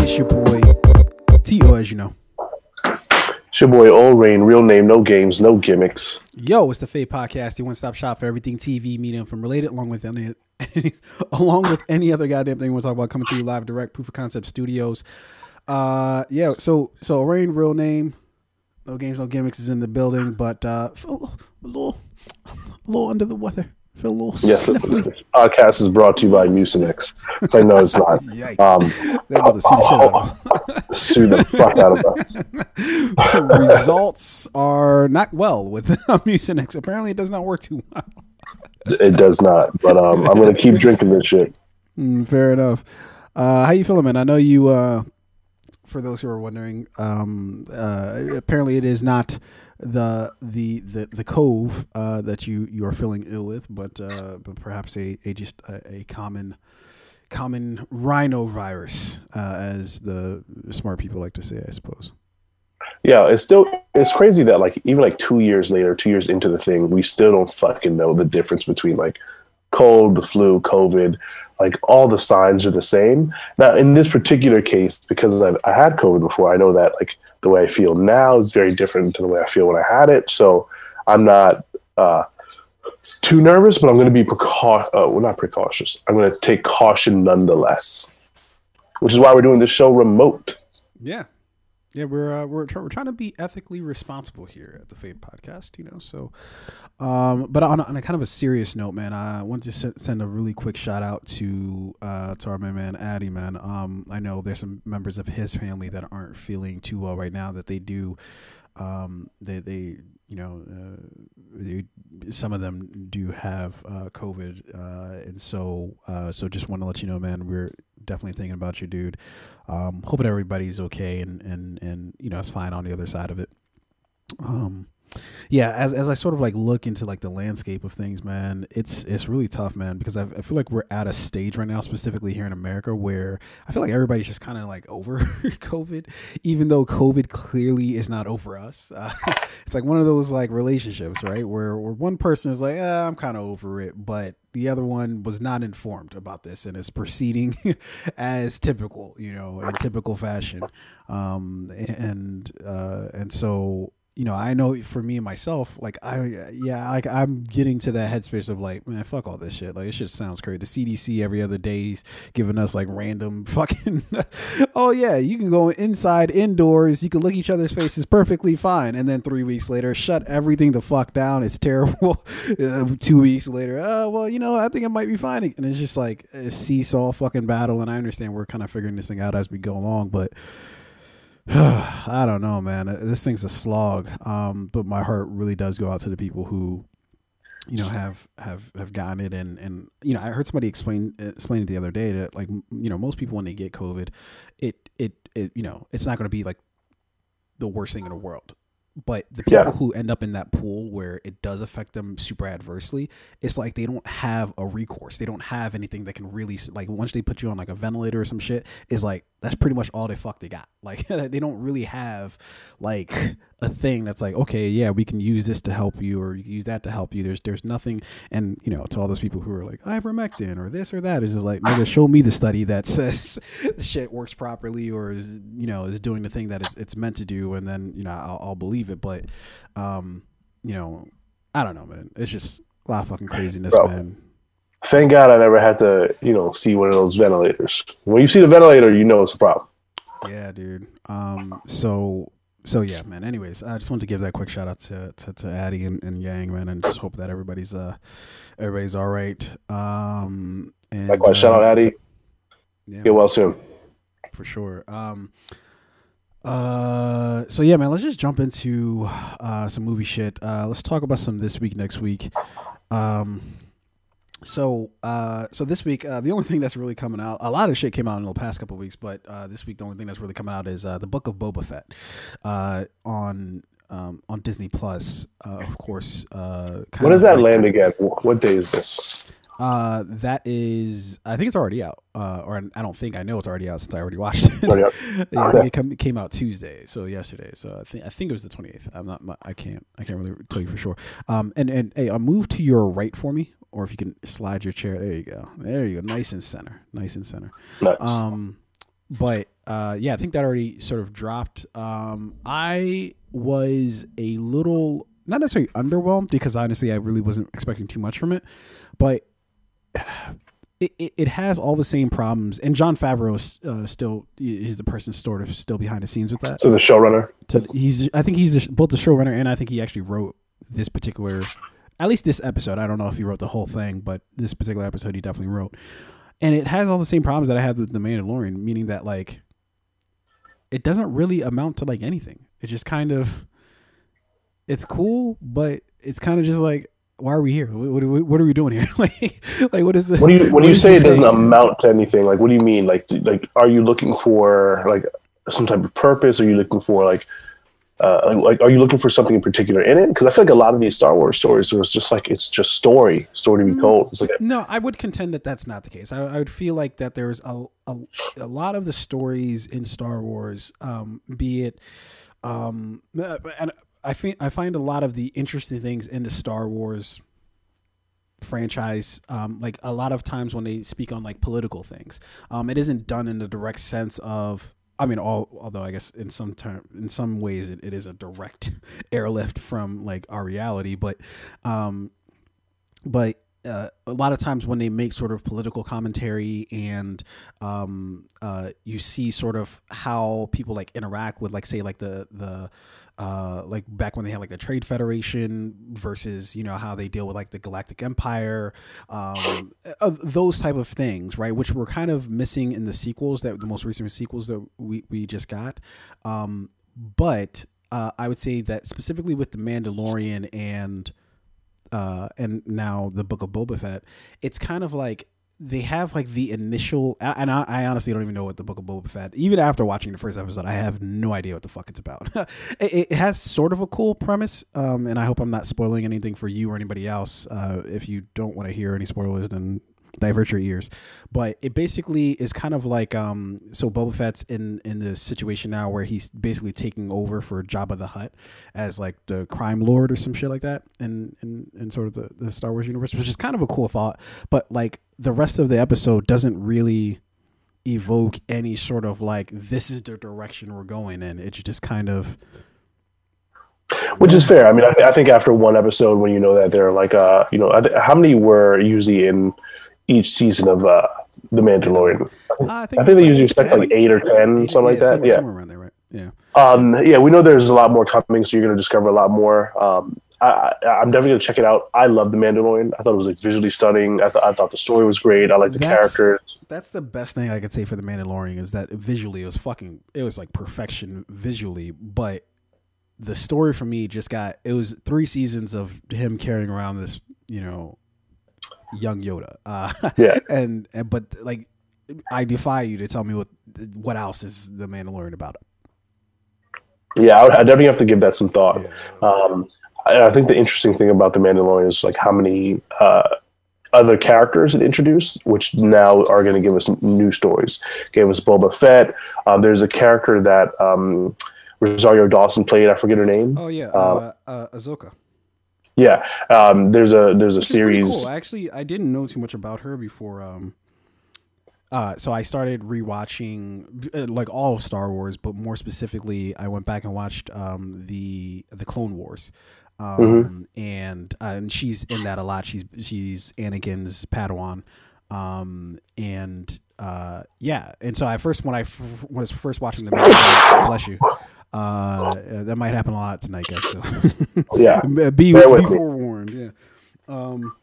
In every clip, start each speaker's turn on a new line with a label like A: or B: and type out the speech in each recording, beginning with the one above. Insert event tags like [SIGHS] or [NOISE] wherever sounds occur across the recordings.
A: It's your boy T.O. As you know.
B: It's your boy Old Rain, real name, no games, no gimmicks.
A: Yo, it's the Fade Podcast, the one-stop shop for everything TV, media, and from related, along with any, [LAUGHS] along with any other goddamn thing we want to talk about coming to you live, direct, proof of concept studios. Uh, yeah. So, so Rain, real name, no games, no gimmicks is in the building, but uh, feel a little, a little under the weather. Feel a little
B: Yes,
A: sniffly.
B: this podcast is brought to you by Mucinex. I know it's not. [LAUGHS]
A: Yikes!
B: Um,
A: They're about to sue the shit out of us. [LAUGHS]
B: sue the fuck out of us. [LAUGHS]
A: results are not well with Mucinex. Apparently, it does not work too well.
B: It does not. But um, I'm gonna keep drinking this shit.
A: Mm, fair enough. Uh, how you feeling, man? I know you. Uh, for those who are wondering, um, uh, apparently it is not the the the, the cove uh, that you you are feeling ill with, but uh, but perhaps a, a just a, a common common rhinovirus, uh, as the smart people like to say, I suppose.
B: Yeah, it's still it's crazy that like even like two years later, two years into the thing, we still don't fucking know the difference between like cold, the flu, COVID. Like all the signs are the same. Now, in this particular case, because I've, I had COVID before, I know that like the way I feel now is very different to the way I feel when I had it. So I'm not uh, too nervous, but I'm going to be precau- uh, well, not precautious. I'm going to take caution nonetheless, which is why we're doing this show remote.
A: Yeah, yeah, we're uh, we're we're trying to be ethically responsible here at the Fade Podcast, you know. So, um, but on a, on a kind of a serious note, man, I want to se- send a really quick shout out to uh, to our man, man Addy, man. Um, I know there's some members of his family that aren't feeling too well right now. That they do, um, they they you know, uh, they, some of them do have uh, COVID, uh, and so uh, so just want to let you know, man, we're definitely thinking about you, dude. Um, hoping everybody's okay and and and you know it's fine on the other side of it. Um, yeah, as as I sort of like look into like the landscape of things, man, it's it's really tough, man, because I, I feel like we're at a stage right now, specifically here in America, where I feel like everybody's just kind of like [LAUGHS] over COVID, even though COVID clearly is not over us. Uh, [LAUGHS] it's like one of those like relationships, right, where where one person is like, eh, I'm kind of over it, but the other one was not informed about this and is proceeding [LAUGHS] as typical, you know, in typical fashion, um, and uh, and so you know, I know for me and myself, like I, yeah, like I'm getting to that headspace of like, man, fuck all this shit. Like, it shit sounds crazy. The CDC every other day is giving us like random [LAUGHS] fucking, oh yeah, you can go inside, indoors, you can look each other's faces perfectly fine, and then three weeks later, shut everything the fuck down. It's terrible. [LAUGHS] Uh, Two weeks later, oh well, you know, I think it might be fine, and it's just like a seesaw fucking battle. And I understand we're kind of figuring this thing out as we go along, but. [SIGHS] I don't know, man. This thing's a slog. Um, but my heart really does go out to the people who, you know, have have have gotten it, and and you know, I heard somebody explain explain it the other day that like you know most people when they get COVID, it it it you know it's not going to be like the worst thing in the world. But the people
B: Yeah.
A: who end up in that pool where it does affect them super adversely, it's like they don't have a recourse. They don't have anything that can really like once they put you on like a ventilator or some shit. Is like that's pretty much all they fuck they got. [LAUGHS] Like [LAUGHS] they don't really have like a thing that's like okay, yeah, we can use this to help you or you can use that to help you. There's there's nothing. And you know, to all those people who are like ivermectin or this or that is just like nigga, show me the study that [LAUGHS] says the shit works properly or is you know is doing the thing that it's, it's meant to do, and then you know I'll, I'll believe it. But um, you know, I don't know, man. It's just a lot of fucking craziness,
B: Bro.
A: man.
B: Thank God I never had to, you know, see one of those ventilators. When you see the ventilator, you know it's a problem.
A: Yeah, dude. Um, so so yeah, man. Anyways, I just wanted to give that quick shout out to to, to Addy and, and Yang, man, and just hope that everybody's uh everybody's all right. Um, and
B: Likewise, shout out
A: uh,
B: Addy.
A: Yeah,
B: Get well soon.
A: for sure. Um, uh, so yeah, man, let's just jump into uh some movie shit. Uh, let's talk about some this week, next week. Um, so uh, so this week, uh, the only thing that's really coming out, a lot of shit came out in the past couple weeks, but uh, this week the only thing that's really coming out is uh, the Book of Boba Fett, uh, on um, on Disney Plus, uh, of course. Uh, kind
B: When does that
A: like-
B: land again? What day is this?
A: Uh, that is, I think it's already out. Uh, or I don't think I know it's already out since I already [LAUGHS] watched it.
B: Already [LAUGHS]
A: yeah, I
B: Okay.
A: think it, come, it came out Tuesday, so yesterday. So I think I think it was the twenty eighth. I'm not. I can't. I can't really tell you for sure. Um, and and hey, uh, move to your right for me, or if you can slide your chair. There you go. There you go. Nice and center. Nice and center.
B: Nice.
A: Um, but uh, yeah, I think that already sort of dropped. Um, I was a little not necessarily underwhelmed because honestly, I really wasn't expecting too much from it, but it, it, it has all the same problems. And Jon Favreau is uh, still is the person sort of still behind the scenes with that.
B: so the showrunner.
A: So he's I think he's both the showrunner and I think he actually wrote this particular, at least this episode. I don't know if he wrote the whole thing, but this particular episode he definitely wrote. And it has all the same problems that I had with the Mandalorian, meaning that like it doesn't really amount to like anything. It just kind of it's cool, but it's kind of just like why are we here? What, what, what are we doing here? [LAUGHS] like, like what is the,
B: When you when you say it doesn't amount to anything, like what do you mean? Like like are you looking for like some type of purpose? Are you looking for like uh, like, are you looking for something in particular in it? Because I feel like a lot of these Star Wars stories was just like it's just story, story
A: Mm.
B: to be told. It's like
A: No, I would contend that that's not the case. I, I would feel like that there's a, a, a lot of the stories in Star Wars, um, be it, um, uh, and I find I find a lot of the interesting things in the Star Wars franchise um, like a lot of times when they speak on like political things. Um, it isn't done in the direct sense of I mean, all although I guess in some term, in some ways, it, it is a direct [LAUGHS] airlift from like our reality, but um, but uh, a lot of times when they make sort of political commentary and um, uh, you see sort of how people like interact with like say like the the uh, like back when they had like the trade federation versus you know how they deal with like the galactic empire um, uh, those type of things right which were kind of missing in the sequels that the most recent sequels that we, we just got. Um, but uh, i would say that specifically with the mandalorian and uh, and now the book of Boba Fett, it's kind of like they have like the initial, and I, I honestly don't even know what the book of Boba Fett. Even after watching the first episode, I have no idea what the fuck it's about. [LAUGHS] it, it has sort of a cool premise, um, and I hope I'm not spoiling anything for you or anybody else. Uh, if you don't want to hear any spoilers, then divert your ears. But it basically is kind of like um so Boba Fett's in in this situation now where he's basically taking over for Jabba the Hutt as like the crime lord or some shit like that in in, in sort of the, the Star Wars universe, which is kind of a cool thought. But like the rest of the episode doesn't really evoke any sort of like this is the direction we're going in. It's just kind of
B: which is fair. I mean, I, th- I think after one episode, when you know that they're like, uh, you know, th- how many were usually in each season of uh, The Mandalorian?
A: I
B: I
A: think,
B: think
A: it's
B: they usually expect
A: 10,
B: like eight or ten,
A: eight-
B: something like that.
A: somewhere,
B: Yeah.
A: somewhere around there, right? Yeah.
B: Um, yeah, we know there's a lot more coming, so you're going to discover a lot more. Um, I, I, I'm definitely going to check it out. I love The Mandalorian. I thought it was like visually stunning. I, th- I thought the story was great. I like the
A: That's-
B: characters.
A: That's the best thing I could say for the Mandalorian is that visually it was fucking it was like perfection visually, but the story for me just got it was three seasons of him carrying around this, you know, young Yoda. Uh [LAUGHS]
B: Yeah.
A: and, and but like I defy you to tell me what what else is the Mandalorian about.
B: Yeah, I, would- I definitely have to give that some thought. Um, I, I think the interesting thing about the Mandalorian is like how many uh, other characters it introduced, which now are going to give us new stories. Gave us Boba Fett. Um, there's a character that um, Rosario Dawson played. I forget her name.
A: Oh yeah,
B: Uh,
A: uh, uh, Ahsoka.
B: Yeah, um, there's a there's a series.
A: Cool. Actually, I didn't know too much about her before. Um, uh, so I started rewatching uh, like all of Star Wars, but more specifically, I went back and watched um, the the Clone Wars, um, and uh, and she's in that a lot. She's she's Anakin's Padawan, um, and uh, yeah. And so I first when I f- was first watching the Mandalorian- bless you. Uh, that might happen a lot tonight, guys. So [LAUGHS]
B: Yeah, [LAUGHS]
A: be, be forewarned. Yeah. Um.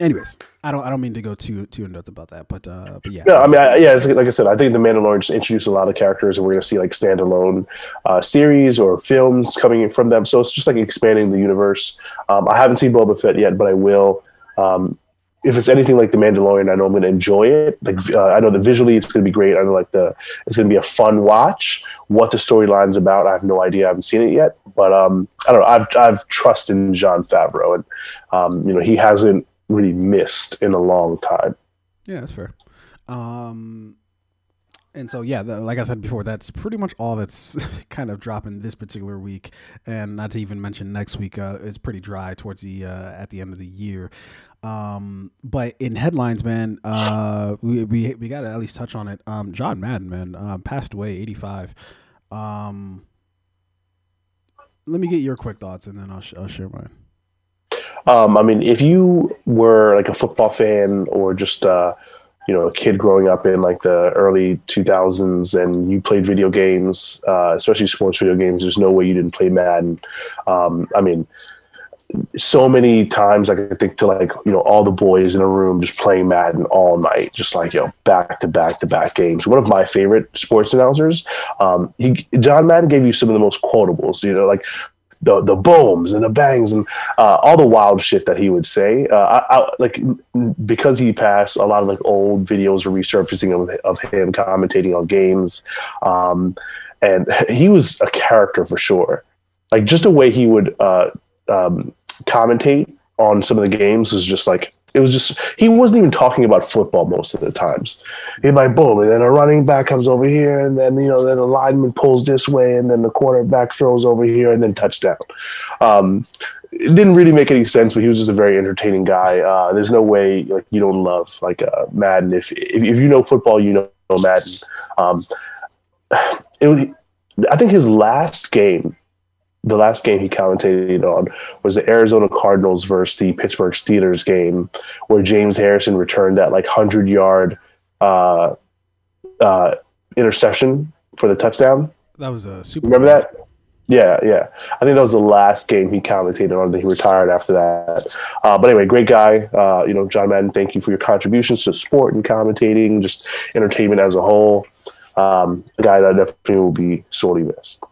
A: Anyways, I don't. I don't mean to go too too in depth about that, but uh, but yeah.
B: No, I mean, I, yeah, it's, like I said, I think the Mandalorian just introduced a lot of characters, and we're going to see like standalone uh, series or films coming from them. So it's just like expanding the universe. Um, I haven't seen Boba Fett yet, but I will. Um, if it's anything like the Mandalorian, I know I'm going to enjoy it. Like uh, I know that visually it's going to be great. I know like the it's going to be a fun watch. What the storyline's about, I have no idea. I haven't seen it yet, but um, I don't know. I've I've trust in Jon Favreau, and um, you know he hasn't really missed in a long time.
A: Yeah, that's fair. Um, and so yeah, the, like I said before, that's pretty much all that's [LAUGHS] kind of dropping this particular week, and not to even mention next week uh, is pretty dry towards the uh, at the end of the year. Um, but in headlines, man, uh, we we, we got to at least touch on it. Um, John Madden, man, uh, passed away, eighty five. Um, let me get your quick thoughts, and then I'll sh- I'll share mine.
B: Um, I mean, if you were like a football fan or just uh, you know a kid growing up in like the early 2000s and you played video games, uh, especially sports video games, there's no way you didn't play Madden. Um, I mean, so many times I could think to like you know all the boys in a room just playing Madden all night, just like you know back to back to back games. One of my favorite sports announcers, um, he John Madden gave you some of the most quotables. You know, like the the booms and the bangs and uh, all the wild shit that he would say. Uh, I, I, like because he passed, a lot of like old videos were resurfacing of, of him commentating on games, um, and he was a character for sure. Like just the way he would uh, um, commentate on some of the games was just like it was just he wasn't even talking about football most of the times. He might boom, and then a running back comes over here, and then you know then the lineman pulls this way, and then the quarterback throws over here, and then touchdown. Um, it didn't really make any sense, but he was just a very entertaining guy. Uh, there's no way like you don't love like uh, Madden. If, if, if you know football, you know Madden. Um, [SIGHS] it was, I think his last game the last game he commentated on was the Arizona Cardinals versus the Pittsburgh Steelers game, where James Harrison returned that like hundred yard uh, uh, interception for the touchdown.
A: That was a super.
B: Remember that? Yeah, yeah. I think that was the last game he commentated on. That he retired after that. Uh, but anyway, great guy. Uh, you know, John Madden. Thank you for your contributions to sport and commentating, just entertainment as a whole. Um, a guy that definitely will be sorely missed.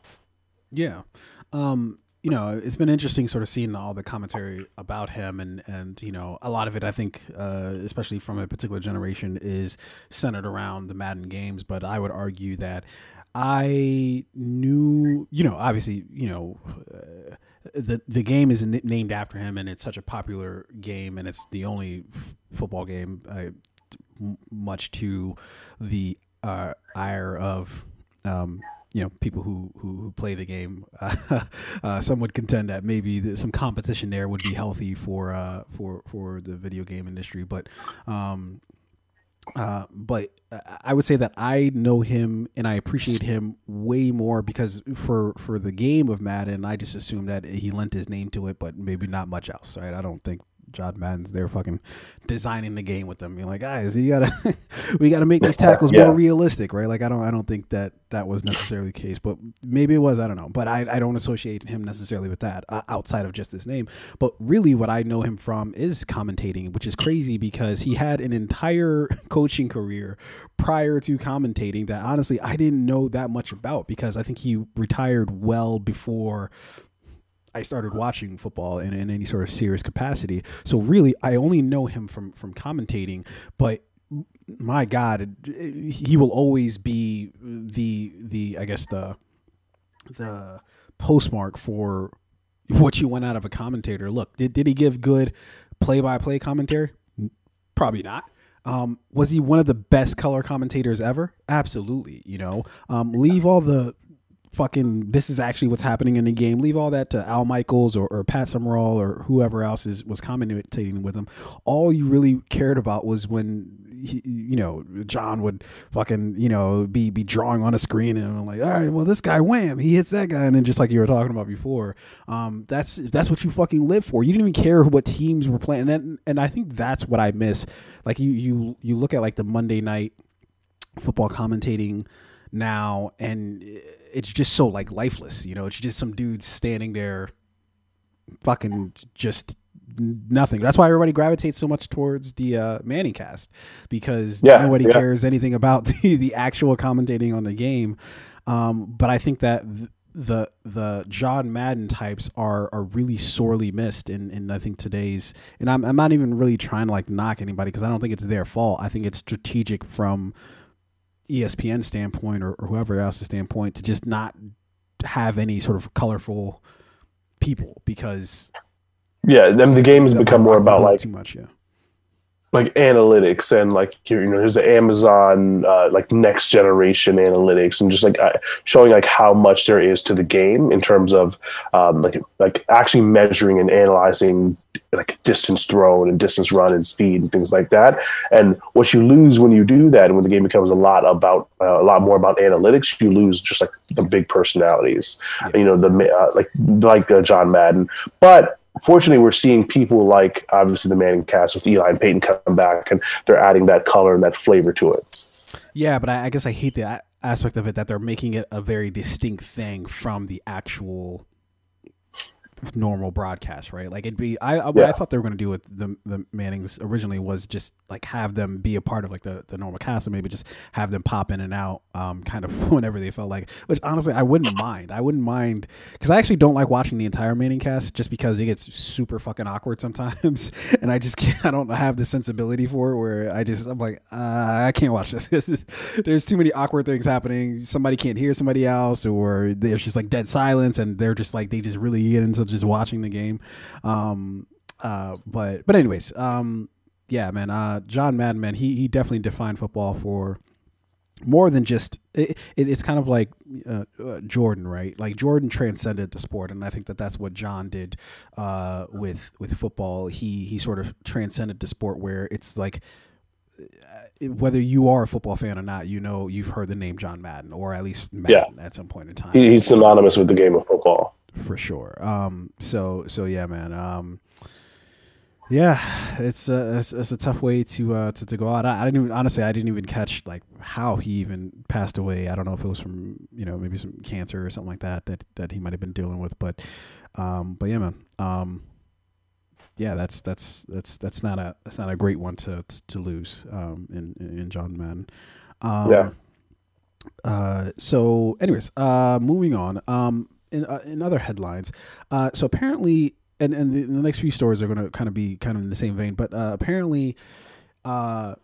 A: Yeah. Um, you know, it's been interesting sort of seeing all the commentary about him, and and you know, a lot of it I think, uh, especially from a particular generation, is centered around the Madden games. But I would argue that I knew, you know, obviously, you know. Uh, the the game is named after him, and it's such a popular game, and it's the only football game, uh, much to the uh, ire of um, you know people who who, who play the game. Uh, [LAUGHS] uh, some would contend that maybe the, some competition there would be healthy for uh, for for the video game industry, but. Um, uh, but I would say that I know him and I appreciate him way more because for for the game of Madden, I just assume that he lent his name to it, but maybe not much else. Right? I don't think John Madden's there fucking designing the game with them. You're like, guys, you gotta [LAUGHS] we gotta make these tackles yeah. more realistic, right? Like I don't I don't think that that was necessarily the case, but maybe it was. I don't know, but I, I don't associate him necessarily with that uh, outside of just his name. But really, what I know him from is commentating, which is crazy because he had an entire [LAUGHS] coaching career prior to commentating that honestly I didn't know that much about because I think he retired well before I started watching football in, in any sort of serious capacity. So really, I only know him from from commentating, but my God, he will always be the the I guess the the postmark for what you went out of a commentator. Look, did did he give good play by play commentary? Probably not. Um, was he one of the best color commentators ever? Absolutely. You know, um, leave all the fucking this is actually what's happening in the game. Leave all that to Al Michaels or, or Pat Summerall or whoever else is was commentating with him. All you really cared about was when he, you know John would fucking you know be be drawing on a screen and I'm like, all right, well this guy wham, he hits that guy, and then just like you were talking about before, um, that's that's what you fucking live for. You didn't even care what teams were playing, and and I think that's what I miss. Like you you you look at like the Monday night football commentating now and it's just so like lifeless you know it's just some dudes standing there fucking just nothing that's why everybody gravitates so much towards the uh Manning cast because yeah, nobody yeah. cares anything about [LAUGHS] the the actual commentating on the game um but i think that th- the the John Madden types are are really sorely missed in, in I think today's and I'm I'm not even really trying to like knock anybody because I don't think it's their fault. I think it's strategic from ESPN standpoint or, or whoever else's standpoint to just not have any sort of colorful people because
B: yeah, then the game has become more about like
A: too much. Yeah,
B: like analytics and like you know there's the Amazon uh, like next generation analytics and just like uh, showing like how much there is to the game in terms of um, like like actually measuring and analyzing like distance thrown and distance run and speed and things like that. And what you lose when you do that and when the game becomes a lot about uh, a lot more about analytics, you lose just like the big personalities, yeah. you know the uh, like like uh, John Madden, but fortunately, we're seeing people like obviously the Manning cast with Eli and Peyton come back, and they're adding that color and that flavor to it.
A: Yeah, but I, I guess I hate the aspect of it that they're making it a very distinct thing from the actual normal broadcast, right? Like it'd be I what yeah. I thought they were going to do with the the Mannings originally was just like have them be a part of like the, the normal cast and maybe just have them pop in and out um [LAUGHS] kind of whenever they felt like which honestly I wouldn't mind. I wouldn't mind cuz I actually don't like watching the entire Manning cast just because it gets super fucking awkward sometimes [LAUGHS] and I just can't I don't have the sensibility for it where I just I'm like uh, I can't watch [LAUGHS] this. this is, there's too many awkward things happening. Somebody can't hear somebody else or there's just like dead silence and they're just like they just really get into just watching the game. Um, uh, but but anyways, um, yeah, man. Uh, John Madden, man, he he definitely defined football for more than just it, it, it's kind of like uh, uh, Jordan, right? Like Jordan transcended the sport, and I think that that's what John did uh, with with football. He he sort of transcended the sport where it's like uh, whether you are a football fan or not, you know you've heard the name John Madden, or at least Madden yeah. at some point in time.
B: He's synonymous with the game of football
A: for sure. Um, so so yeah, man. Um, yeah, it's a it's, it's, a tough way to uh to, to go out. I, I, didn't even honestly I didn't even catch like how he even passed away. I don't know if it was from you know maybe some cancer or something like that that that he might have been dealing with. But um, but yeah, man. Um, yeah, that's that's that's that's not a that's not a great one to to, to lose um, in in John Madden. Um, yeah. Uh, so, anyways, uh, moving on. Um, in uh, in other headlines, uh, so apparently, and and the, the, next few stories are going to kind of be kind of in the same vein, but uh, apparently, uh,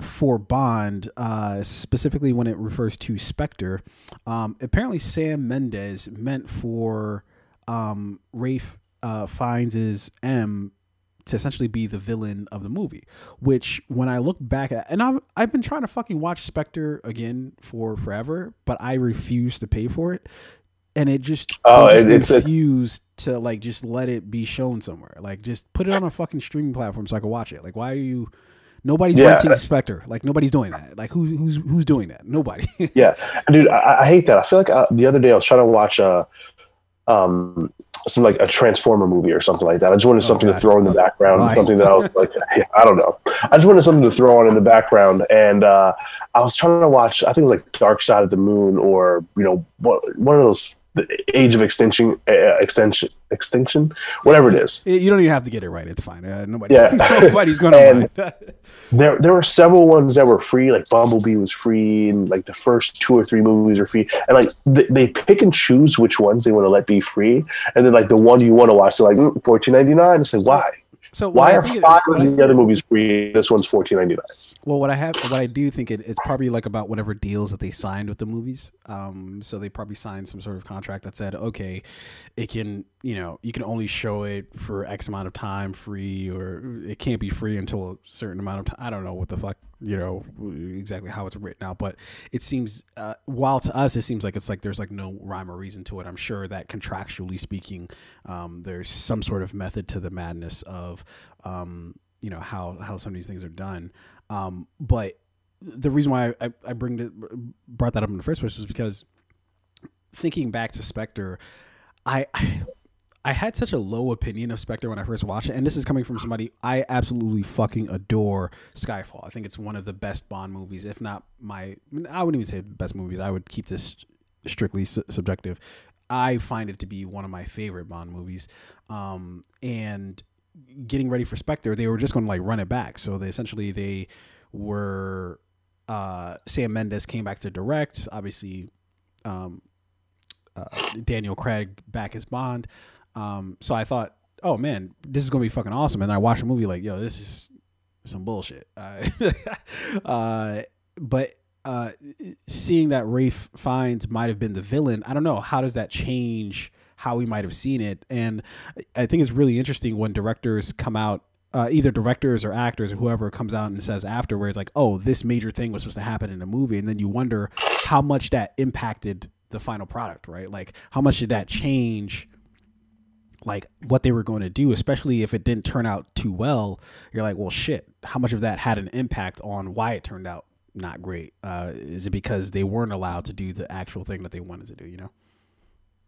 A: for Bond, uh, specifically when it refers to Spectre, um, apparently Sam Mendes meant for um, Ralph uh, Fiennes' M to essentially be the villain of the movie. Which, when I look back at, and I've I've been trying to fucking watch Spectre again for forever, but I refuse to pay for it, and it just oh, just it's refused to like just let it be shown somewhere. Like, just put it on a fucking streaming platform so I can watch it. Like, why are you? Nobody's yeah. renting Spectre. Like nobody's doing that. Like who's who's who's doing that? Nobody. [LAUGHS]
B: yeah, dude, I, I, hate that. I feel like uh, the other day I was trying to watch uh, um, some like a Transformer movie or something like that. I just wanted oh, something to throw in the background, Why? something that I was [LAUGHS] like, yeah, I don't know. I just wanted something to throw on in the background, and uh, I was trying to watch. I think it was like Dark Side of the Moon, or you know, one of those the age of extinction, uh, extension, extinction, whatever it is.
A: You don't even have to get it right. It's fine. Uh, nobody, yeah. [LAUGHS] nobody's going [LAUGHS] to
B: there, there were several ones that were free. Like Bumblebee was free, and like the first two or three movies are free. And like they, they pick and choose which ones they want to let be free, and then like the one you want to watch, they're like mm, fourteen ninety nine. It's like why? So why are five of the I, other movies free? This one's fourteen ninety nine.
A: Well, what I have, what I do think it, it's probably like about whatever deals that they signed with the movies. Um, so they probably signed some sort of contract that said, okay, it can, you know, you can only show it for X amount of time free, or it can't be free until a certain amount of time. I don't know what the fuck, you know, exactly how it's written out, but it seems, uh, while to us it seems like it's like there's like no rhyme or reason to it. I'm sure that contractually speaking, um, there's some sort of method to the madness of, um, you know how how some of these things are done. Um, but the reason why I, I bring it, brought that up in the first place was because thinking back to Spectre, I, I I had such a low opinion of Spectre when I first watched it, and this is coming from somebody I absolutely fucking adore Skyfall. I think it's one of the best Bond movies, if not my. I wouldn't even say best movies. I would keep this strictly su- subjective. I find it to be one of my favorite Bond movies, um, and getting ready for Spectre, they were just going to like run it back. So they essentially they were uh, Sam Mendes came back to direct. Obviously, um, uh, Daniel Craig back as Bond. Um, so I thought, oh man, this is gonna be fucking awesome. And I watched the movie like, yo, this is some bullshit. Uh, [LAUGHS] uh, but uh, seeing that Ralph Fiennes might have been the villain, I don't know. How does that change how we might have seen it. And I think it's really interesting when directors come out uh, either directors or actors or whoever comes out and says afterwards, like, "Oh, this major thing was supposed to happen in the movie," and then you wonder how much that impacted the final product, right? Like, how much did that change? Like what they were going to do, especially if it didn't turn out too well, you're like, well, shit. How much of that had an impact on why it turned out not great? Uh, is it because they weren't allowed to do the actual thing that they wanted to do? You know?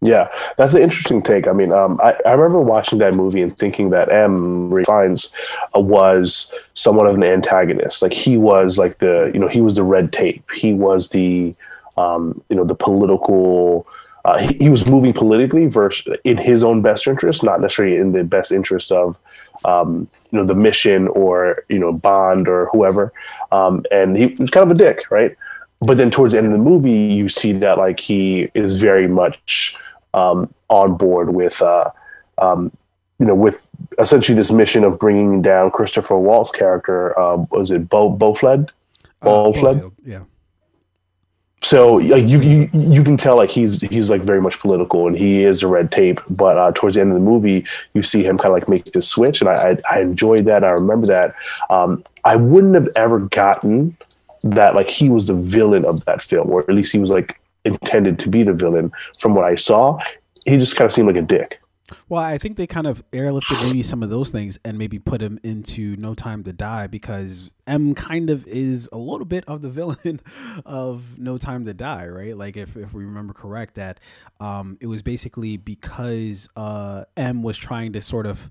B: Yeah, that's an interesting take. I mean, um, I, I remember watching that movie and thinking that M. Ralph Fiennes uh, was somewhat of an antagonist. Like he was like the, you know, he was the red tape. He was the, um, you know, the political. Uh, he, he, was moving politically versus in his own best interest, not necessarily in the best interest of, um, you know, the mission or you know Bond or whoever. Um, and he was kind of a dick, right? But then towards the end of the movie, you see that like he is very much um, on board with, uh, um, you know, with essentially this mission of bringing down Christopher Walt's character. Uh, was it Bo Blofeld? Blofeld, uh,
A: yeah.
B: So like you, you you can tell like he's he's like very much political and he is a red tape. But uh, towards the end of the movie, you see him kind of like make this switch, and I I, I enjoyed that. I remember that. Um, I wouldn't have ever gotten that like he was the villain of that film, or at least he was like intended to be the villain. From what I saw, he just kind of seemed like a dick.
A: Well, I think they kind of airlifted maybe some of those things and maybe put him into No Time to Die because M kind of is a little bit of the [LAUGHS] villain of No Time to Die, right? Like if, if we remember correct, that um, it was basically because uh, M was trying to sort of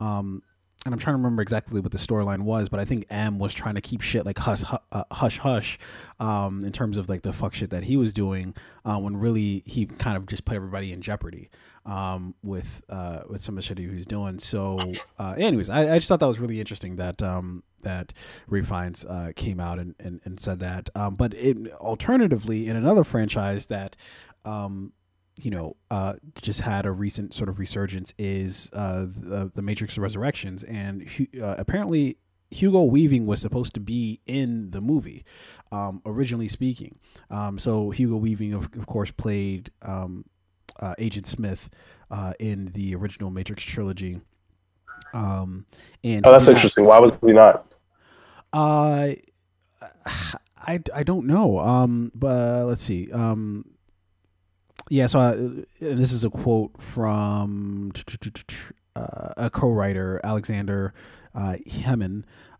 A: um, and I'm trying to remember exactly what the storyline was, but I think M was trying to keep shit like hush uh, hush hush, um, in terms of like the fuck shit that he was doing, uh, when really he kind of just put everybody in jeopardy, um, with uh, with some of the shit he was doing. So, uh, anyways, I, I just thought that was really interesting that um, that Ralph Fiennes uh, came out and, and, and said that. Um, but it, alternatively, in another franchise that um, you know, uh, just had a recent sort of resurgence is uh, the, the Matrix Resurrections, and uh, apparently Hugo Weaving was supposed to be in the movie, um, originally speaking. Um, so Hugo Weaving, of, of course, played um, uh, Agent Smith uh, in the original Matrix trilogy. Um, and
B: oh, that's interesting. Why was he not?
A: Uh, I, I don't know. Um, but let's see. Um, yeah, so uh, this is a quote from uh, a co-writer, Alexander uh,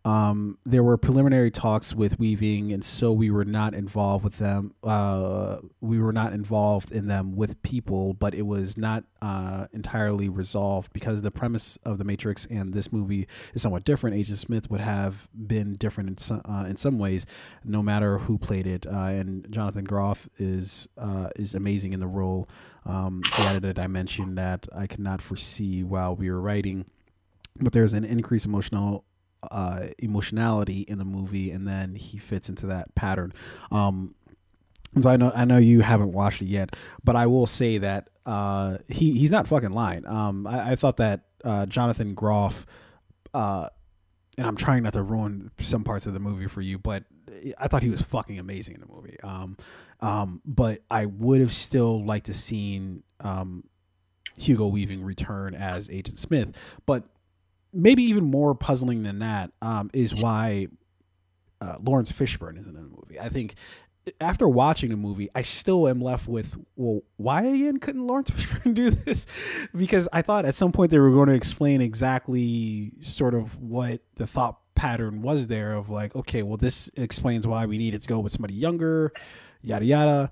A: um, there were preliminary talks with Weaving, and so we were not involved with them. Uh, we were not involved in them with people, but it was not uh, entirely resolved because the premise of the Matrix and this movie is somewhat different. Agent Smith would have been different in some, uh, in some ways, no matter who played it. Uh, and Jonathan Groff is uh, is amazing in the role. Um, he added a dimension that I could not foresee while we were writing but there's an increased emotional uh, emotionality in the movie, and then he fits into that pattern. Um, so I know I know you haven't watched it yet, but I will say that uh, he he's not fucking lying. Um, I, I thought that uh, Jonathan Groff, uh, and I'm trying not to ruin some parts of the movie for you, but I thought he was fucking amazing in the movie. Um, um, but I would have still liked to seen um, Hugo Weaving return as Agent Smith, but maybe even more puzzling than that um, is why uh, Laurence Fishburne isn't in the movie. I think after watching the movie, I still am left with, well, why again couldn't Laurence [LAUGHS] Fishburne do this? Because I thought at some point they were going to explain exactly sort of what the thought pattern was there of like, okay, well, this explains why we needed to go with somebody younger, yada yada.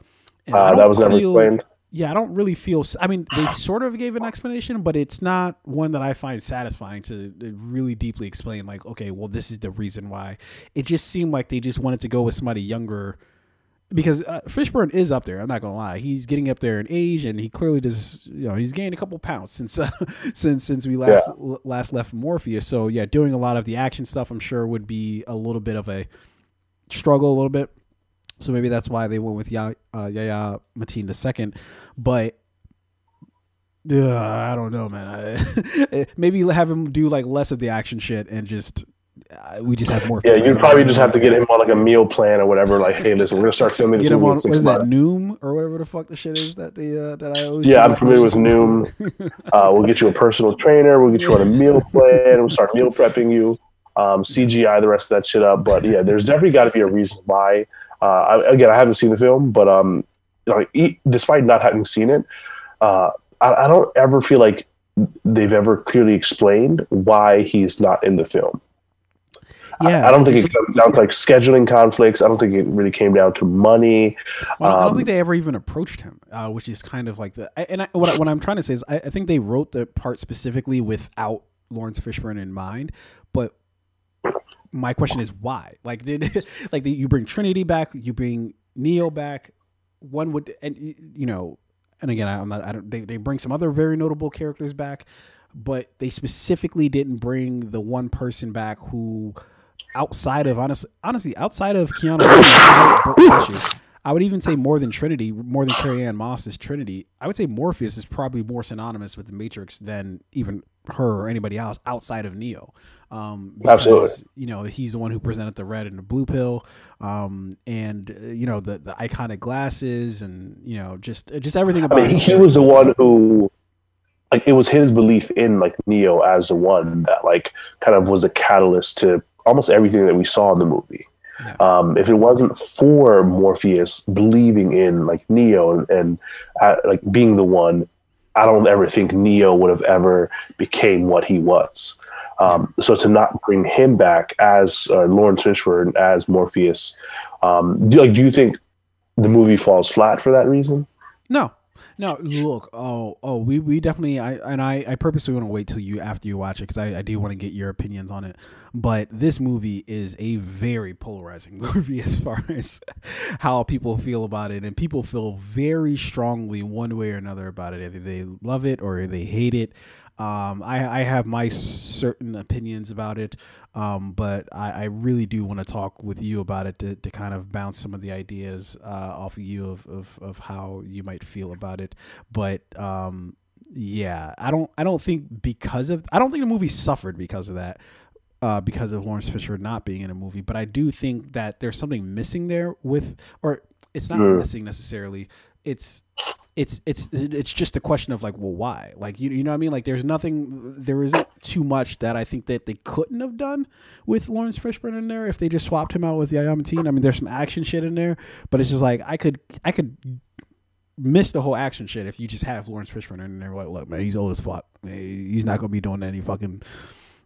B: Uh, that was never explained
A: yeah, I don't really feel. I mean, they [SIGHS] sort of gave an explanation, but it's not one that I find satisfying to really deeply explain. Like, okay, well, this is the reason why. It just seemed like they just wanted to go with somebody younger, because uh, Fishburne is up there. I'm not gonna lie, he's getting up there in age, and he clearly does. You know, he's gained a couple pounds since uh, [LAUGHS] since since we last yeah. last left Morpheus. So yeah, doing a lot of the action stuff, I'm sure would be a little bit of a struggle, a little bit. So maybe that's why they went with Yahya, uh, Yahya Mateen II. But uh, I don't know, man. I, [LAUGHS] maybe have him do like less of the action shit and just uh, we just have more.
B: Yeah, you'd probably just have to get him on like a meal plan or whatever. Like, hey, listen, we're gonna start filming.
A: Get him on what is that. Noom or whatever the fuck the shit is that the uh, that I always.
B: Yeah, I'm familiar with. Noom. [LAUGHS] Uh, we'll get you a personal trainer. We'll get you on a meal [LAUGHS] plan. We'll start meal prepping you. Um, CGI the rest of that shit up. But yeah, there's definitely got to be a reason why. Uh, I, again, I haven't seen the film, but um, like, e- despite not having seen it, uh, I, I don't ever feel like they've ever clearly explained why he's not in the film.
A: Yeah,
B: I, I don't think it comes down to like scheduling conflicts. I don't think it really came down to money.
A: Well, I don't
B: Um,
A: think they ever even approached him, uh, which is kind of like the. And I, what, I, what I'm trying to say is, I, I think they wrote the part specifically without Laurence Fishburne in mind. My question is, why? Like, did [LAUGHS] like you bring Trinity back, you bring Neo back? One would, and you know, and again, I'm not. I don't. They, they bring some other very notable characters back, but they specifically didn't bring the one person back who outside of honestly, honestly outside of Keanu I would even say more than Trinity, more than Carrie-Anne is Trinity. I would say Morpheus is probably more synonymous with the Matrix than even her or anybody else outside of Neo. Um, because,
B: Absolutely.
A: You know, he's the one who presented the red and the blue pill, um, and uh, you know the the iconic glasses, and you know just just everything about.
B: I
A: mean,
B: he, he was the one who, like, it was his belief in like Neo as the one that like kind of was a catalyst to almost everything that we saw in the movie.
A: Yeah.
B: Um, if it wasn't for Morpheus believing in like Neo and, and uh, like being the one, I don't ever think Neo would have ever became what he was. Um, so to not bring him back as uh, Laurence Fishburne as Morpheus, um, do, like, do you think the movie falls flat for that reason?
A: No, no. Look, oh, oh, we, we definitely. I and I, I purposely want to wait till you after you watch it because I, I do want to get your opinions on it. But this movie is a very polarizing [LAUGHS] movie as far as how people feel about it, and people feel very strongly one way or another about it. Either they love it or they hate it. Um, I, I have my certain opinions about it, um, but I, I really do want to talk with you about it to, to kind of bounce some of the ideas uh, off of you of, of, of how you might feel about it. But um, yeah, I don't I don't think because of I don't think the movie suffered because of that. Uh, because of Lawrence Fisher not being in a movie, but I do think that there's something missing there with, or it's not
B: Mm.
A: missing necessarily. It's it's it's it's just a question of like well why? Like you, you know what i mean? Like there's nothing there isn't too much that i think that they couldn't have done with laurence fishburne in there if they just swapped him out with Yahya Mateen. i mean there's some action shit in there but it's just like i could i could miss the whole action shit if you just have laurence fishburne in there. Like look man he's old as fuck. He's not gonna be doing any fucking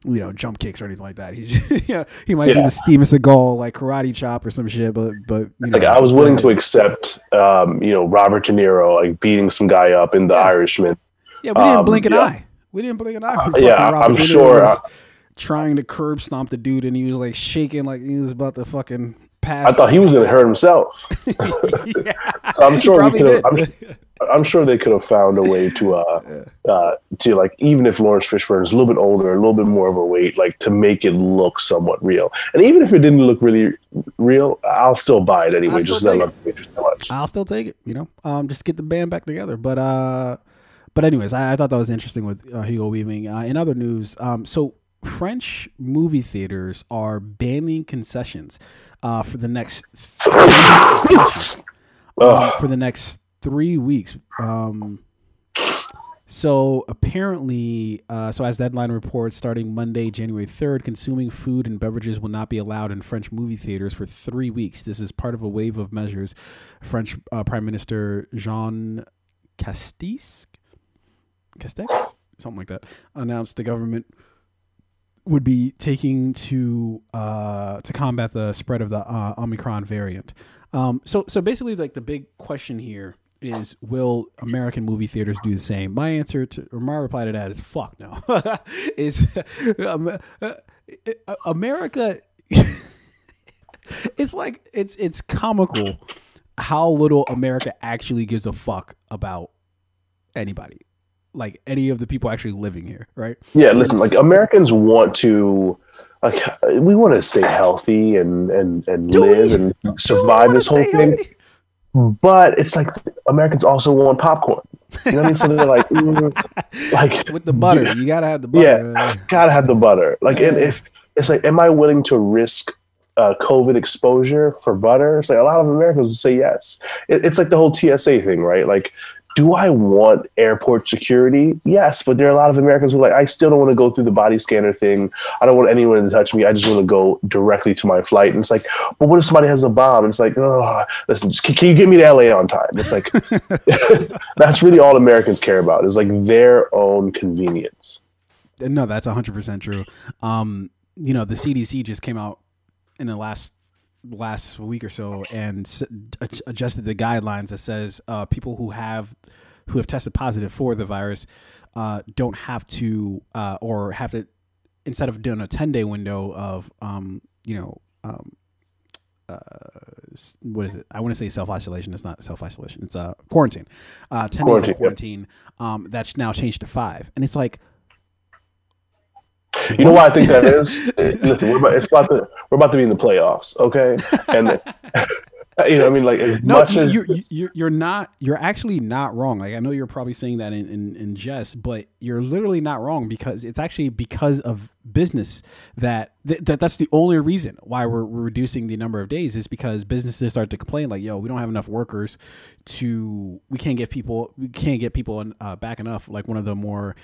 A: you know, jump kicks or anything like that. He's [LAUGHS] yeah, he might do
B: Yeah.
A: the Steven Seagal like karate chop or some shit, but but you know,
B: Like I was willing to accept, um, you know, Robert De Niro like beating some guy up in The
A: Yeah.
B: Irishman.
A: Yeah, we didn't
B: Um,
A: blink an
B: yeah.
A: eye. We didn't blink an eye. when
B: yeah,
A: Robert
B: I'm
A: De Niro
B: sure,
A: was
B: uh,
A: trying to curb stomp the dude, and he was like shaking, like he was about to fucking.
B: I thought he was going to hurt himself.
A: yeah. [LAUGHS]
B: So I'm sure we could I'm, I'm sure they could have found a way to, uh, [LAUGHS] uh, to like even if Laurence Fishburne is a little bit older, a little bit more overweight, like to make it look somewhat real. And even if it didn't look really real, I'll still buy it anyway.
A: I'll still
B: Just
A: take
B: love Matrix so much.
A: I'll still take it. You know, um, just get the band back together. But uh, but anyways, I, I thought that was interesting with uh, Hugo Weaving. Uh, in other news, um, so French movie theaters are banning concessions uh, for the next [COUGHS]
B: Ugh.
A: for the next three weeks. Um, so apparently, uh, so as Deadline reports, starting Monday, January 3rd, consuming food and beverages will not be allowed in French movie theaters for three weeks. This is part of a wave of measures French uh, Prime Minister Jean Castex, Castex, something like that, announced the government would be taking to uh, to combat the spread of the uh, Omicron variant. Um, so so basically, like the big question here is, will American movie theaters do the same? My answer to or my reply to that is fuck no. [LAUGHS] is um, uh, America? [LAUGHS] it's like it's it's comical how little America actually gives a fuck about anybody, like any of the people actually living here, right?
B: Yeah,
A: So
B: listen, like Americans want to, like, we want to stay healthy and and and
A: Do
B: live
A: we?
B: and survive this whole thing.
A: healthy?
B: But it's like Americans also want popcorn. You know what I mean? So they're like, mm, [LAUGHS] like
A: with the butter. You gotta have the butter.
B: Yeah, gotta have the butter. Like, and if it's like, am I willing to risk uh, COVID exposure for butter? It's like a lot of Americans would say yes. It, it's like the whole TSA thing, right? Like, do I want airport security? Yes, but there are a lot of Americans who are like, I still don't want to go through the body scanner thing. I don't want anyone to touch me. I just want to go directly to my flight. And it's like, but what if somebody has a bomb? And it's like, oh, listen, can, can you get me to LA on time? It's like, [LAUGHS] [LAUGHS] that's really all Americans care about is like their own convenience.
A: No, that's 100% true. Um, you know, the CDC just came out in the last last week or so and s- adjusted the guidelines that says uh, people who have who have tested positive for the virus uh, don't have to uh, or have to instead of doing a 10 day window of um, you know um, uh, what is it? I want to say self isolation. It's not self isolation. It's uh, quarantine. Uh, ten days
B: Quarantine,
A: of
B: yeah.
A: quarantine. Um, that's now changed to five, and it's like
B: You know why I think that [LAUGHS] is? Listen, we're about, it's about to, we're about to be in the playoffs, okay? And [LAUGHS] you know, I mean, like as
A: no,
B: much
A: you,
B: as
A: you're, you're you're not. You're actually not wrong. Like I know you're probably saying that in, in in jest, but you're literally not wrong because it's actually because of business that th- that that's the only reason why we're, we're reducing the number of days is because businesses start to complain like, yo, we don't have enough workers to we can't get people we can't get people uh, back enough. Like one of the more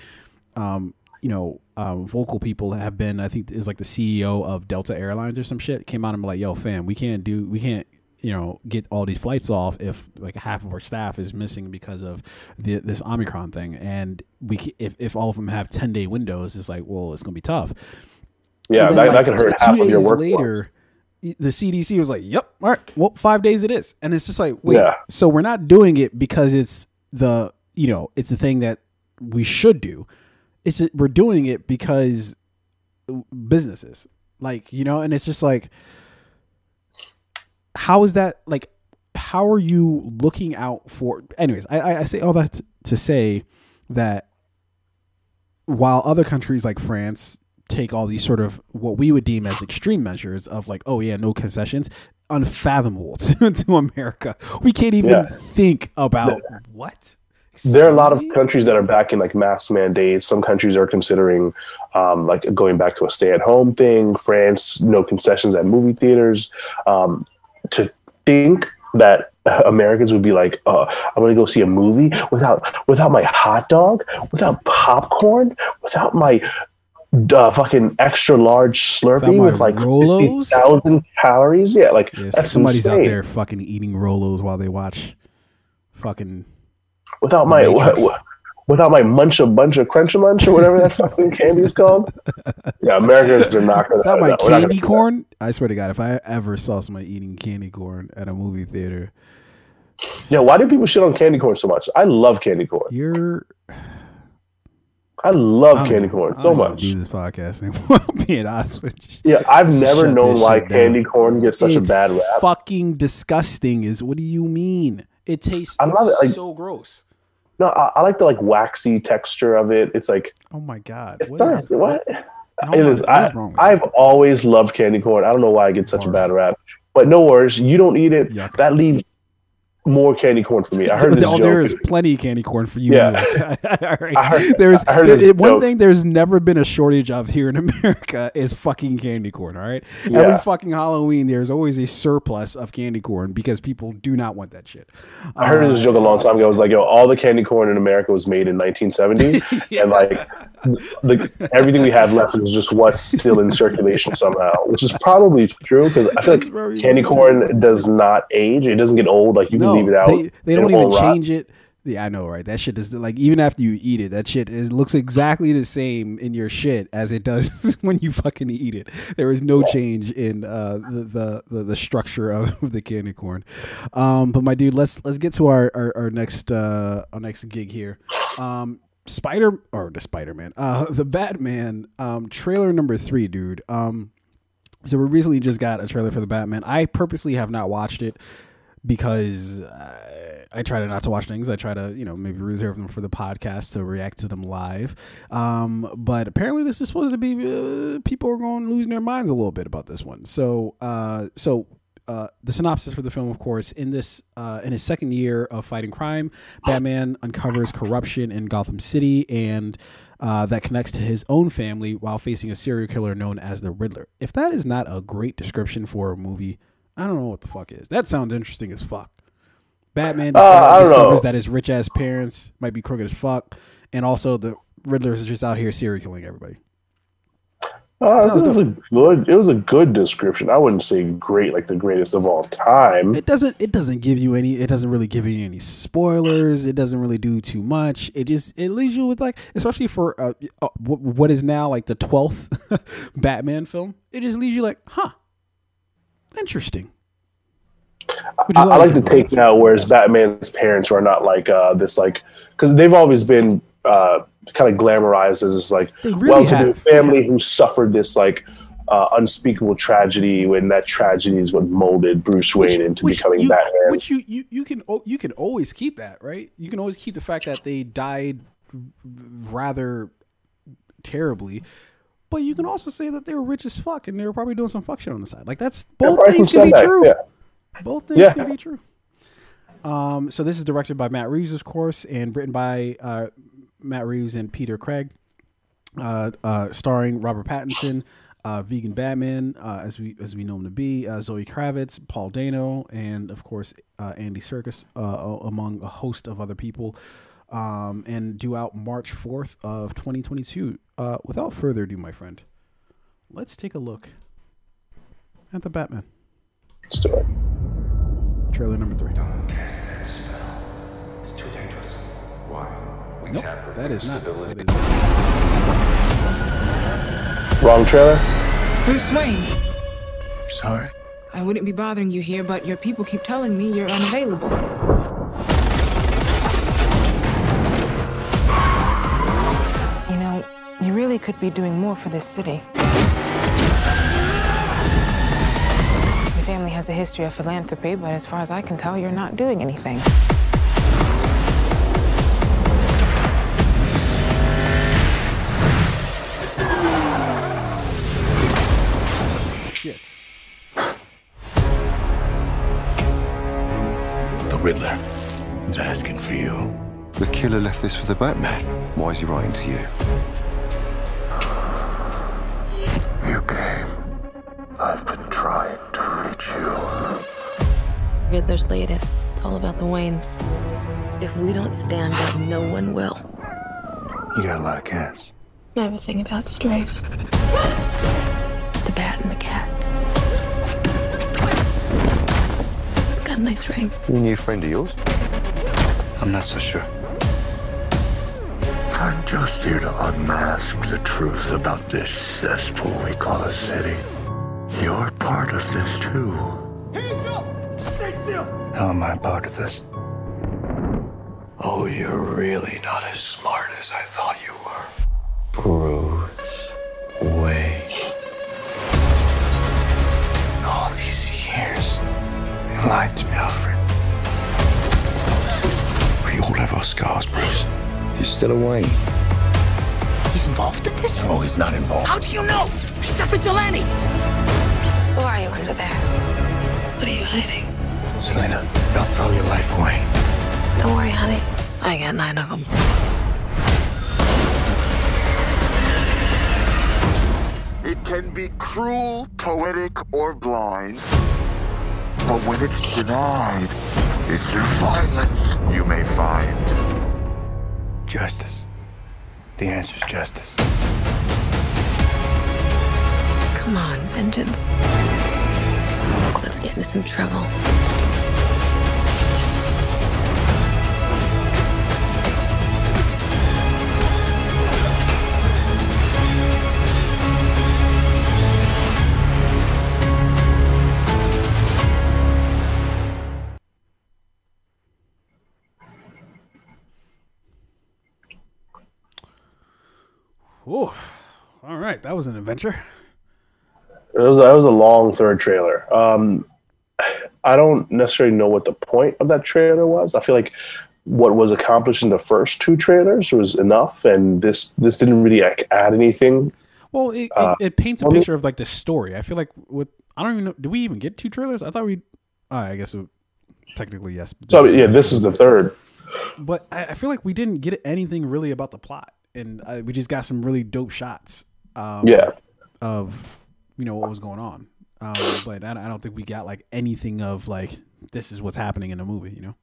A: um, you know, um, vocal people have been, I think is like the CEO of Delta Airlines or some shit came out and be like, yo, fam, we can't do, we can't, you know, get all these flights off if like half of our staff is missing because of the, this Omicron thing. And we, if, if all of them have 10 day windows, it's like, well, it's going to be tough.
B: yeah,
A: And
B: that,
A: then,
B: that could hurt half
A: two
B: of your
A: days
B: work.
A: later, the CDC was like, "Yep, all right, well, five days it is," and it's just like, wait,
B: Yeah.
A: so we're not doing it because it's the you know it's the thing that we should do. It's we're doing it because businesses, like you know, and it's just like, how is that like? How are you looking out for? Anyways, I I, say all that to say that while other countries like France take all these sort of what we would deem as extreme measures of like, oh yeah, no concessions, unfathomable [LAUGHS] to, to America. We can't even
B: Yeah.
A: think about what.
B: There are a lot of countries that are backing like mask mandates. Some countries are considering um, like going back to a stay-at-home thing. France, no concessions at movie theaters. Um, to think that Americans would be like, uh, "I'm going to go see a movie without without my hot dog, without popcorn, without my uh, fucking extra large Slurpee with like thousand calories." Yeah, like
A: somebody's
B: insane.
A: out there fucking eating Rolos while they watch fucking
B: without my
A: Matrix.
B: without my munch a bunch of crunch a munch or whatever that [LAUGHS] fucking candy is called. Yeah, Americans are not gonna.
A: without my candy corn. I swear to God, if I ever saw somebody eating candy corn at a movie theater.
B: Yeah, why do people shit on candy corn so much? I love candy corn.
A: you're
B: I love candy corn so
A: don't
B: much.
A: Do this podcast anymore. [LAUGHS] I'm being honest with you.
B: Yeah, I've never known why
A: down.
B: candy corn gets such a bad rap.
A: Fucking disgusting. Is what do you mean? It tastes
B: I love it, like-
A: so gross.
B: No, I, I like the like waxy texture of it. It's like
A: Oh my god. What
B: not,
A: is-
B: what?
A: no,
B: It is. I, i've always loved candy corn. I don't know why I get such a bad rap. But no worries, you don't eat it.
A: Yuck.
B: That leaves more candy corn for me. I heard [LAUGHS] this
A: Oh,
B: joke.
A: there is plenty of candy corn for you.
B: Yeah.
A: right. [LAUGHS]
B: I heard-
A: there's
B: I heard
A: there- one
B: joke.
A: thing there's never been a shortage of here in [LAUGHS] America is fucking candy corn. All right.
B: Yeah.
A: Every fucking Halloween, there's always a surplus of candy corn because people do not want that shit.
B: I heard
A: Uh,
B: this joke a long time ago. It was like, yo, all the candy corn in America was made in 1970, and like, the, everything we have left is just what's still in circulation somehow, which is probably true because I feel
A: That's
B: like candy
A: true.
B: corn does not age; it doesn't get old. Like you can
A: no,
B: leave it out.
A: They, they don't even
B: rot.
A: change it. Yeah, I know, right? That shit is like even after you eat it, that shit is looks exactly the same in your shit as it does [LAUGHS] when you fucking eat it. There is no change in uh, the, the the the structure of [LAUGHS] the candy corn. Um, but my dude, let's let's get to our our, our next uh, our next gig here. Um, Spider or the Spider Man, uh, [LAUGHS] the Batman um, trailer number three, dude. Um, so we recently just got a trailer for the Batman. I purposely have not watched it because I, I try to not to watch things. I try to, you know, maybe reserve them for the podcast to react to them live. Um, but apparently, this is supposed to be uh, people are going losing their minds a little bit about this one. So, uh, so uh, the synopsis for the film, of course, in this uh, in his second year of fighting crime, Batman uncovers corruption in Gotham City and uh, that connects to his own family while facing a serial killer known as the Riddler. If that is not a great description for a movie, I don't know what the fuck is. That sounds interesting as fuck. Batman
B: Uh,
A: discovers that his rich ass parents might be crooked as fuck, and also the Riddler is just out here serial killing everybody.
B: Uh, it was a good. It was a good description. I wouldn't say great, like the greatest of all time.
A: It doesn't. It doesn't give you any. It doesn't really give you any spoilers. It doesn't really do too much. It just it leaves you with like, especially for uh, uh, what is now like the twelfth [LAUGHS] Batman film. It just leaves you like, huh, interesting.
B: I, I like the take now, whereas Batman's parents are not like uh, this, like because they've always been uh, kind of glamorized as this like
A: really
B: well-to-do family who suffered this like uh, unspeakable tragedy. When that tragedy is what molded Bruce Wayne
A: which,
B: into
A: which
B: becoming
A: you,
B: Batman.
A: Which you, you you can you can always keep that right. You can always keep the fact that they died rather terribly. But you can also say that they were rich as fuck and they were probably doing some fuck shit on the side. Like that's both
B: Yeah,
A: things can be true.
B: yeah.
A: Both things
B: Yeah.
A: can be true. Um, so this is directed by Matt Reeves, of course, and written by uh, Matt Reeves and Peter Craig, uh, uh, starring Robert Pattinson, uh, Vegan Batman, uh, as we as we know him to be, uh, Zoe Kravitz, Paul Dano, and of course uh, Andy Serkis, uh, among a host of other people. Um, and due out March fourth of 2022. Uh, without further ado, my friend, let's take a look at the Batman
B: Let's do it.
A: trailer number three.
C: Cast that spell. It's too dangerous. Why? We
A: Nope,
C: tamper
A: that
C: with
A: is not.
C: stability.
A: That is
B: Wrong trailer.
D: Bruce Wayne,
C: Sorry.
D: I wouldn't be bothering you here, but your people keep telling me you're unavailable. Really could be doing more for this city. Your family has a history of philanthropy, but as far as I can tell, you're not doing anything.
A: shit.
C: The Riddler is asking for you.
E: The killer left this for the Batman. Why is he writing to you?
C: You came. I've been trying to reach you.
F: Riddler's latest. It's all about the Waynes. If we don't stand up, no one will.
C: You got a lot of cats.
F: I have a thing about strays. The bat and the cat. It's got a nice ring.
E: You a new friend of yours?
C: I'm not so sure. I'm just here to unmask the truth about this cesspool we call a city. You're part of this too. Hands up! Stay still! How am I part of this? Oh, you're really not as smart as I thought you were. Bruce Wayne. All these years, you lied to me, Alfred. We all have our scars, Bruce.
E: You're still away.
G: He's involved in this?
C: No, he's not involved.
G: How do you know? He's a vigilante.
F: Who are you under there? What are you hiding?
C: Selena, don't throw your life away.
F: Don't worry, honey. I got nine of them.
H: It can be cruel, poetic, or blind. But when it's denied, it's through violence you may find.
C: Justice. The answer is justice.
F: Come on, vengeance. Let's get into some trouble.
A: Right. That was an adventure.
B: It was that was a long third trailer. Um, I don't necessarily know what the point of that trailer was. I feel like what was accomplished in the first two trailers was enough, and this this didn't really like, add anything.
A: Well, it,
B: Uh,
A: it, it paints a picture of like the story. I feel like with I don't even know. Do we even get two trailers? I thought we. Uh, I guess it, technically yes.
B: So yeah, this is the third.
A: but I, I feel like we didn't get anything really about the plot, and uh, we just got some really dope shots. Um,
B: Yeah.
A: Of you know what was going on, um, [SIGHS] but I, I don't think we got like anything of like this is what's happening in the movie. You know.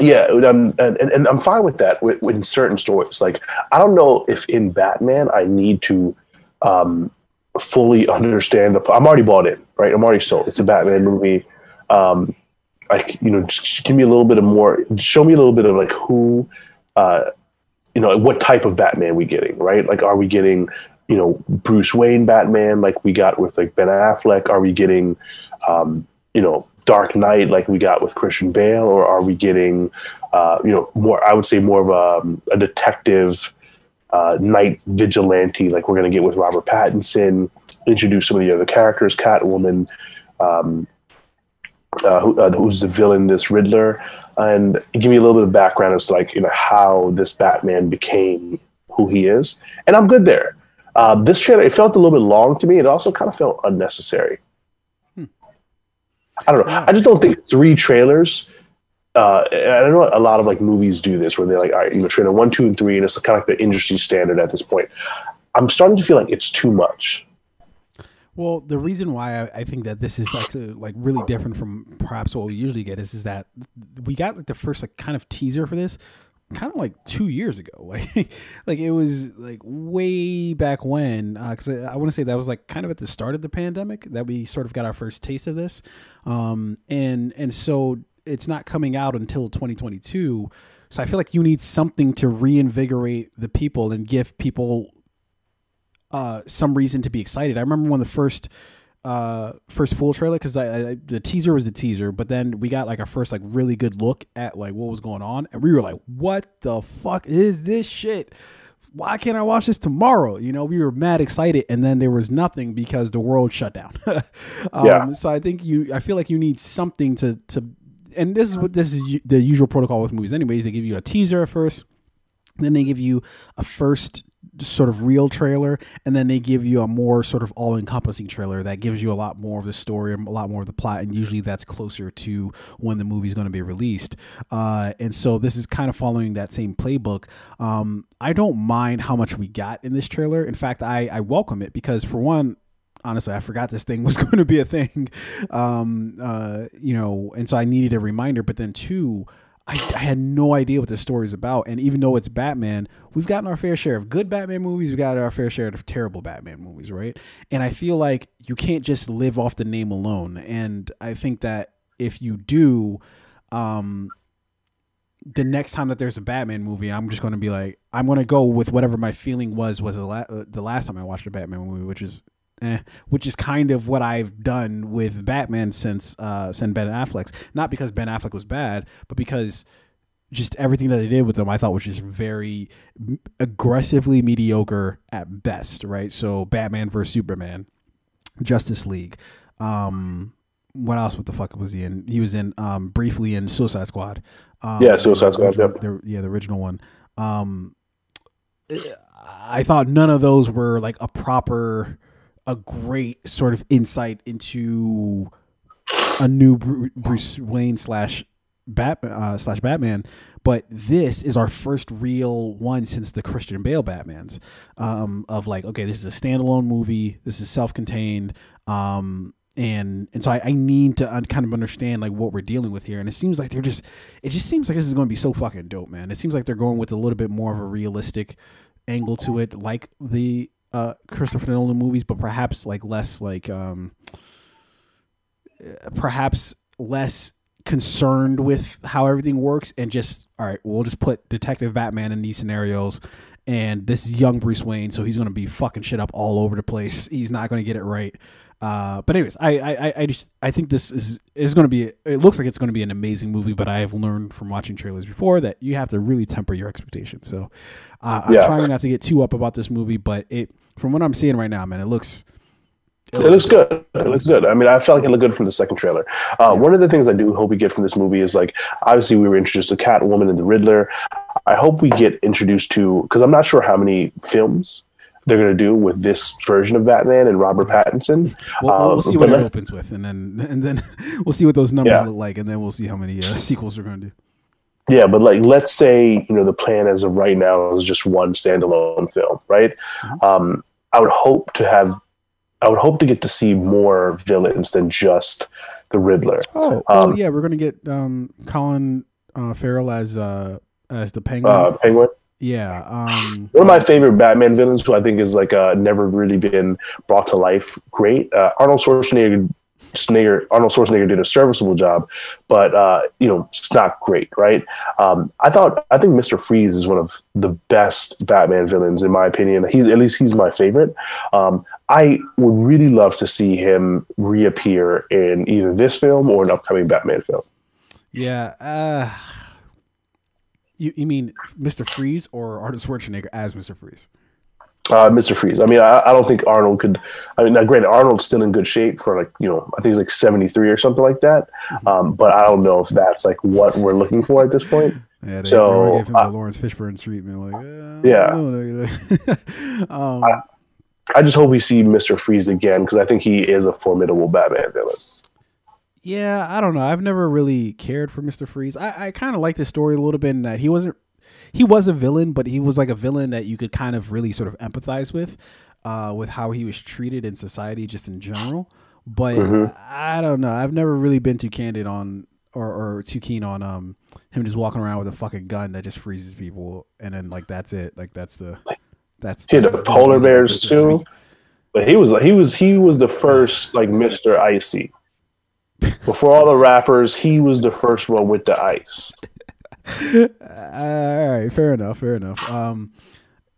B: Yeah, um, and, and, and I'm fine with that with, with certain stories. Like, I don't know if in Batman I need to um, fully understand the. I'm already bought in, right? I'm already sold. It's a Batman movie. Um, like, you know, just, just give me a little bit of more. Show me a little bit of like who, uh, you know, what type of Batman we getting, right? Like, are we getting, you know, Bruce Wayne Batman like we got with like Ben Affleck? Are we getting, um, you know, Dark Knight like we got with Christian Bale, or are we getting, uh, you know, more? I would say more of a, a detective, uh, night vigilante like we're going to get with Robert Pattinson. Introduce some of the other characters, Catwoman, um, uh, who, uh, who's the villain, this Riddler, and give me a little bit of background as to like you know how this Batman became who he is, and I'm good there. Uh, this trailer it felt a little bit long to me. It also kind of felt unnecessary. I don't know. I just don't think three trailers. Uh, and I know a lot of like movies do this where they're like, all right, you know, trailer one, two, and three, and it's kind of like the industry standard at this point. I'm starting to feel like it's too much.
A: Well, the reason why I, I think that this is like like really different from perhaps what we usually get is is that we got like the first like kind of teaser for this kind of like two years ago. [LAUGHS] Like like it was like way back when because I, I want to say that was like kind of at the start of the pandemic that we sort of got our first taste of this. Um and and so it's not coming out until 2022 so I feel like you need something to reinvigorate the people and give people uh, some reason to be excited. I remember when the first uh first full trailer because I, I, the teaser was the teaser but then we got like our first like really good look at like what was going on and we were like what the fuck is this shit? Why can't i watch this tomorrow? You know we were mad excited and then there was nothing because the world shut down. [LAUGHS] Um,
B: Yeah.
A: so i think you i feel like you need something to to and this is what this is the usual protocol with movies. Anyways they give you a teaser at first then they give you a first sort of real trailer and then they give you a more sort of all-encompassing trailer that gives you a lot more of the story a lot more of the plot and usually that's closer to when the movie's going to be released. Uh, and so this is kind of following that same playbook. Um, i don't mind how much we got in this trailer. In fact i, I welcome it because for one honestly i forgot this thing [LAUGHS] was going to be a thing. Um, uh, you know and so i needed a reminder. But then two I, I had no idea what this story is about. And even though it's Batman, we've gotten our fair share of good Batman movies. We've got our fair share of terrible Batman movies, right? And I feel like you can't just live off the name alone. And I think that if you do, um, the next time that there's a Batman movie, I'm just going to be like, I'm going to go with whatever my feeling was was the, la- uh, the last time I watched a Batman movie, which is eh, which is kind of what I've done with Batman since uh, since Ben Affleck's. Not because Ben Affleck was bad, but because just everything that they did with them, I thought was just very aggressively mediocre at best. Right? So Batman versus Superman, Justice League. Um, what else? What the fuck was he in? He was in um, briefly in Suicide Squad. Um,
B: Yeah, Suicide Squad,
A: original-
B: yep.
A: the- yeah, the original one. Um, I thought none of those were like a proper, a great sort of insight into a new Bruce Wayne slash Bat uh, slash Batman. But this is our first real one since the Christian Bale Batmans. Um, of like, okay, this is a standalone movie. This is self contained. Um, and and so I, I need to un- kind of understand like what we're dealing with here. And it seems like they're just, it just seems like this is going to be so fucking dope, man. It seems like they're going with a little bit more of a realistic angle to it, like the uh, Christopher Nolan movies, but perhaps like less like um, perhaps less concerned with how everything works and just all right, we'll just put Detective Batman in these scenarios. And this is young Bruce Wayne, so he's gonna be fucking shit up all over the place. He's not gonna get it right. Uh, but anyways, I, I I just I think this is is going to be. It looks like it's going to be an amazing movie, but I have learned from watching trailers before that you have to really temper your expectations. So uh, I'm
B: Yeah.
A: trying not to get too up about this movie, but it from what I'm seeing right now, man, it looks
B: It looks good. It looks good. I mean, I felt like it looked good from the second trailer. Uh, One of the things I do hope we get from this movie is like, obviously, we were introduced to Catwoman and the Riddler. I hope we get introduced to because I'm not sure how many films they're going to do with this version of Batman and Robert Pattinson.
A: We'll, we'll
B: Um,
A: see what it opens with, and then [LAUGHS] and then [LAUGHS] we'll see what those numbers
B: Yeah.
A: look like, and then we'll see how many uh, [LAUGHS] sequels we're going to do.
B: Yeah, but like, let's say you know the plan as of right now is just one standalone film, right?
A: Mm-hmm.
B: Um, I would hope to have, I would hope to get to see more villains than just the Riddler.
A: Oh, oh
B: Um,
A: yeah, we're going to get um, Colin uh, Farrell as uh, as the Penguin.
B: Uh, Penguin.
A: yeah. Um,
B: One of my favorite Batman villains, who I think is like uh, never really been brought to life, great. Uh, Arnold Schwarzenegger. Schwarzenegger, Arnold Schwarzenegger did a serviceable job, but uh, you know it's not great, right? Um, I thought I think Mister Freeze is one of the best Batman villains in my opinion. He's at least he's my favorite. Um, I would really love to see him reappear in either this film or an upcoming Batman film.
A: yeah. Uh, you you mean Mr. Freeze or Arnold Schwarzenegger as Mr. Freeze?
B: Uh, Mr. Freeze. I mean, I, I don't think Arnold could. I mean, now granted, Arnold's still in good shape for like you know, I think he's like seventy three or something like that.
A: Mm-hmm.
B: Um, but I don't know if that's like what we're looking for at this point.
A: Yeah, they,
B: So,
A: they give him
B: uh,
A: the Laurence Fishburne treatment. Like, uh,
B: Yeah.
A: no. [LAUGHS] um,
B: I just hope we see Mr. Freeze again because I think he is a formidable Batman villain.
A: Yeah, I don't know. I've never really cared for Mister Freeze. I, I kind of like the story a little bit in that he wasn't. He was a villain, but he was like a villain that you could kind of really sort of empathize with, uh, with how he was treated in society, just in general. But
B: Mhm.
A: I don't know. I've never really been too candid on or, or too keen on um him just walking around with a fucking gun that just freezes people, and then like that's it. Like that's the that's that's
B: the
A: as good as we
B: polar bears too, but he was he was he was the first like Mr. Icy. [LAUGHS] Before all the rappers, he was the first one with the ice.
A: Uh, all right, fair enough, fair enough. Um,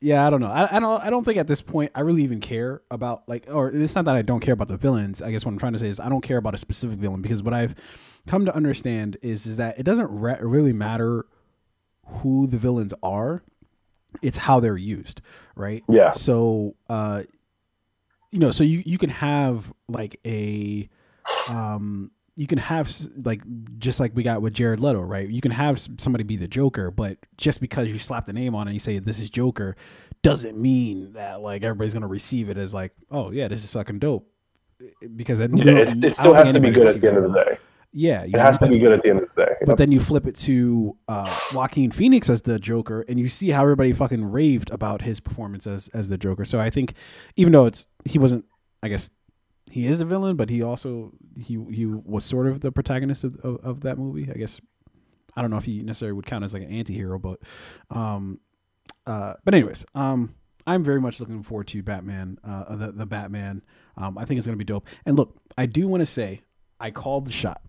A: yeah, I don't know. I, I don't. I don't think at this point I really even care about like, or it's not that I don't care about the villains. I guess what I'm trying to say is I don't care about a specific villain because what I've come to understand is is that it doesn't re- really matter who the villains are. It's how they're used, right?
B: Yeah.
A: So, uh, you know, so you you can have like a, um, you can have like just like we got with Jared Leto, right? You can have somebody be the Joker, but just because you slap the name on it and you say this is Joker, doesn't mean that like everybody's gonna receive it as like, oh yeah, this is fucking dope. Because
B: Yeah, it, it still has to be good at the end of the day.
A: Yeah,
B: It has to be good at the end of the day.
A: but then you flip it to uh, Joaquin Phoenix as the Joker, and you see how everybody fucking raved about his performance as as the Joker. So I think, even though it's he wasn't, I guess he is the villain, but he also he he was sort of the protagonist of of, of that movie. I guess I don't know if he necessarily would count as like an anti-hero, but um, uh, but anyways, um, I'm very much looking forward to Batman, uh, the the Batman. Um, I think it's gonna be dope. And look, I do want to say I called the shot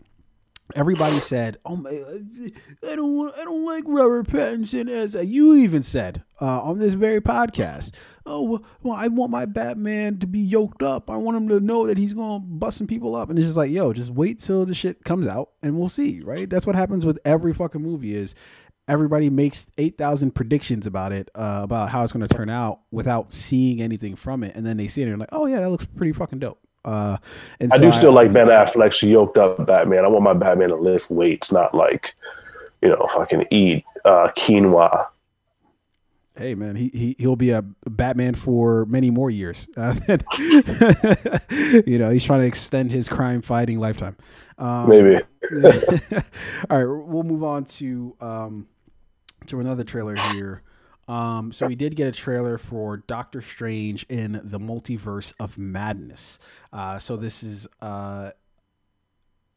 A: everybody said, "Oh my, I don't I don't like Robert Pattinson." As you even said uh, on this very podcast, "Oh well, well, I want my Batman to be yoked up. I want him to know that he's going to busting people up." And it's just like, yo, just wait till the shit comes out and we'll see. Right? That's what happens with every fucking movie. Is everybody makes 8000 predictions about it uh, about how it's going to turn out without seeing anything from it and then they see it and they're like oh yeah that looks pretty fucking dope uh, and
B: I
A: so
B: do still like Ben Affleck's yoked up Batman. I want my Batman to lift weights, not like, you know, fucking eat uh, quinoa.
A: Hey man, he he he'll be a Batman for many more years. [LAUGHS] Uh, [LAUGHS] you know, he's trying to extend his crime fighting lifetime. Um,
B: Maybe. [LAUGHS]
A: all right, we'll move on to um, to another trailer here. Um, so we did get a trailer for Doctor Strange in the Multiverse of Madness. Uh, so this is uh,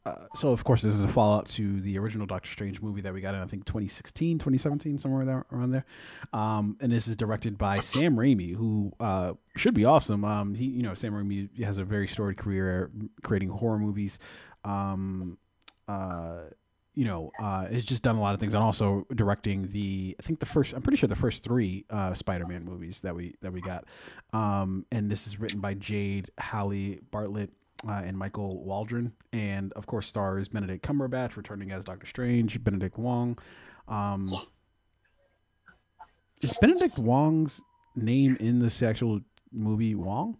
A: uh, so of course this is a follow up to the original Doctor Strange movie that we got in I think 2016, 2017, somewhere there, around there. Um, and this is directed by Sam Raimi, who uh, should be awesome. Um, he, you know, Sam Raimi has a very storied career creating horror movies. Um, uh, you know, uh, has just done a lot of things, and also directing the. I think the first. I'm pretty sure the first three uh, Spider-Man movies that we that we got. Um, and this is written by Jade Halley Bartlett uh, and Michael Waldron, and of course stars Benedict Cumberbatch returning as Doctor Strange, Benedict Wong. Um, is Benedict Wong's name in this actual movie Wong?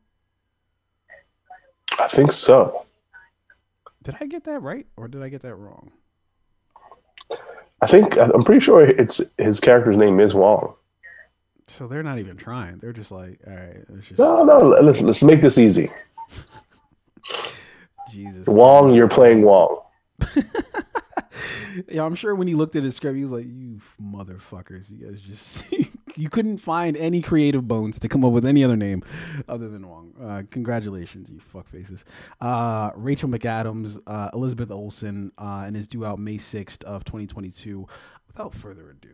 B: I think so.
A: Did I get that right, or did I get that wrong?
B: I think I'm pretty sure it's his character's name is Wong.
A: So they're not even trying. They're just like, all right, let's just
B: No, no. Let's, let's make this easy. [LAUGHS]
A: Jesus.
B: Wong, you're playing Wong. [LAUGHS]
A: Yeah, I'm sure when he looked at his script, he was like, "You motherfuckers, you guys just [LAUGHS] you couldn't find any creative bones to come up with any other name other than Wong." Uh, congratulations, you fuckfaces. Uh, Rachel McAdams, uh, Elizabeth Olsen, uh, and is due out May 6th of 2022. Without further ado,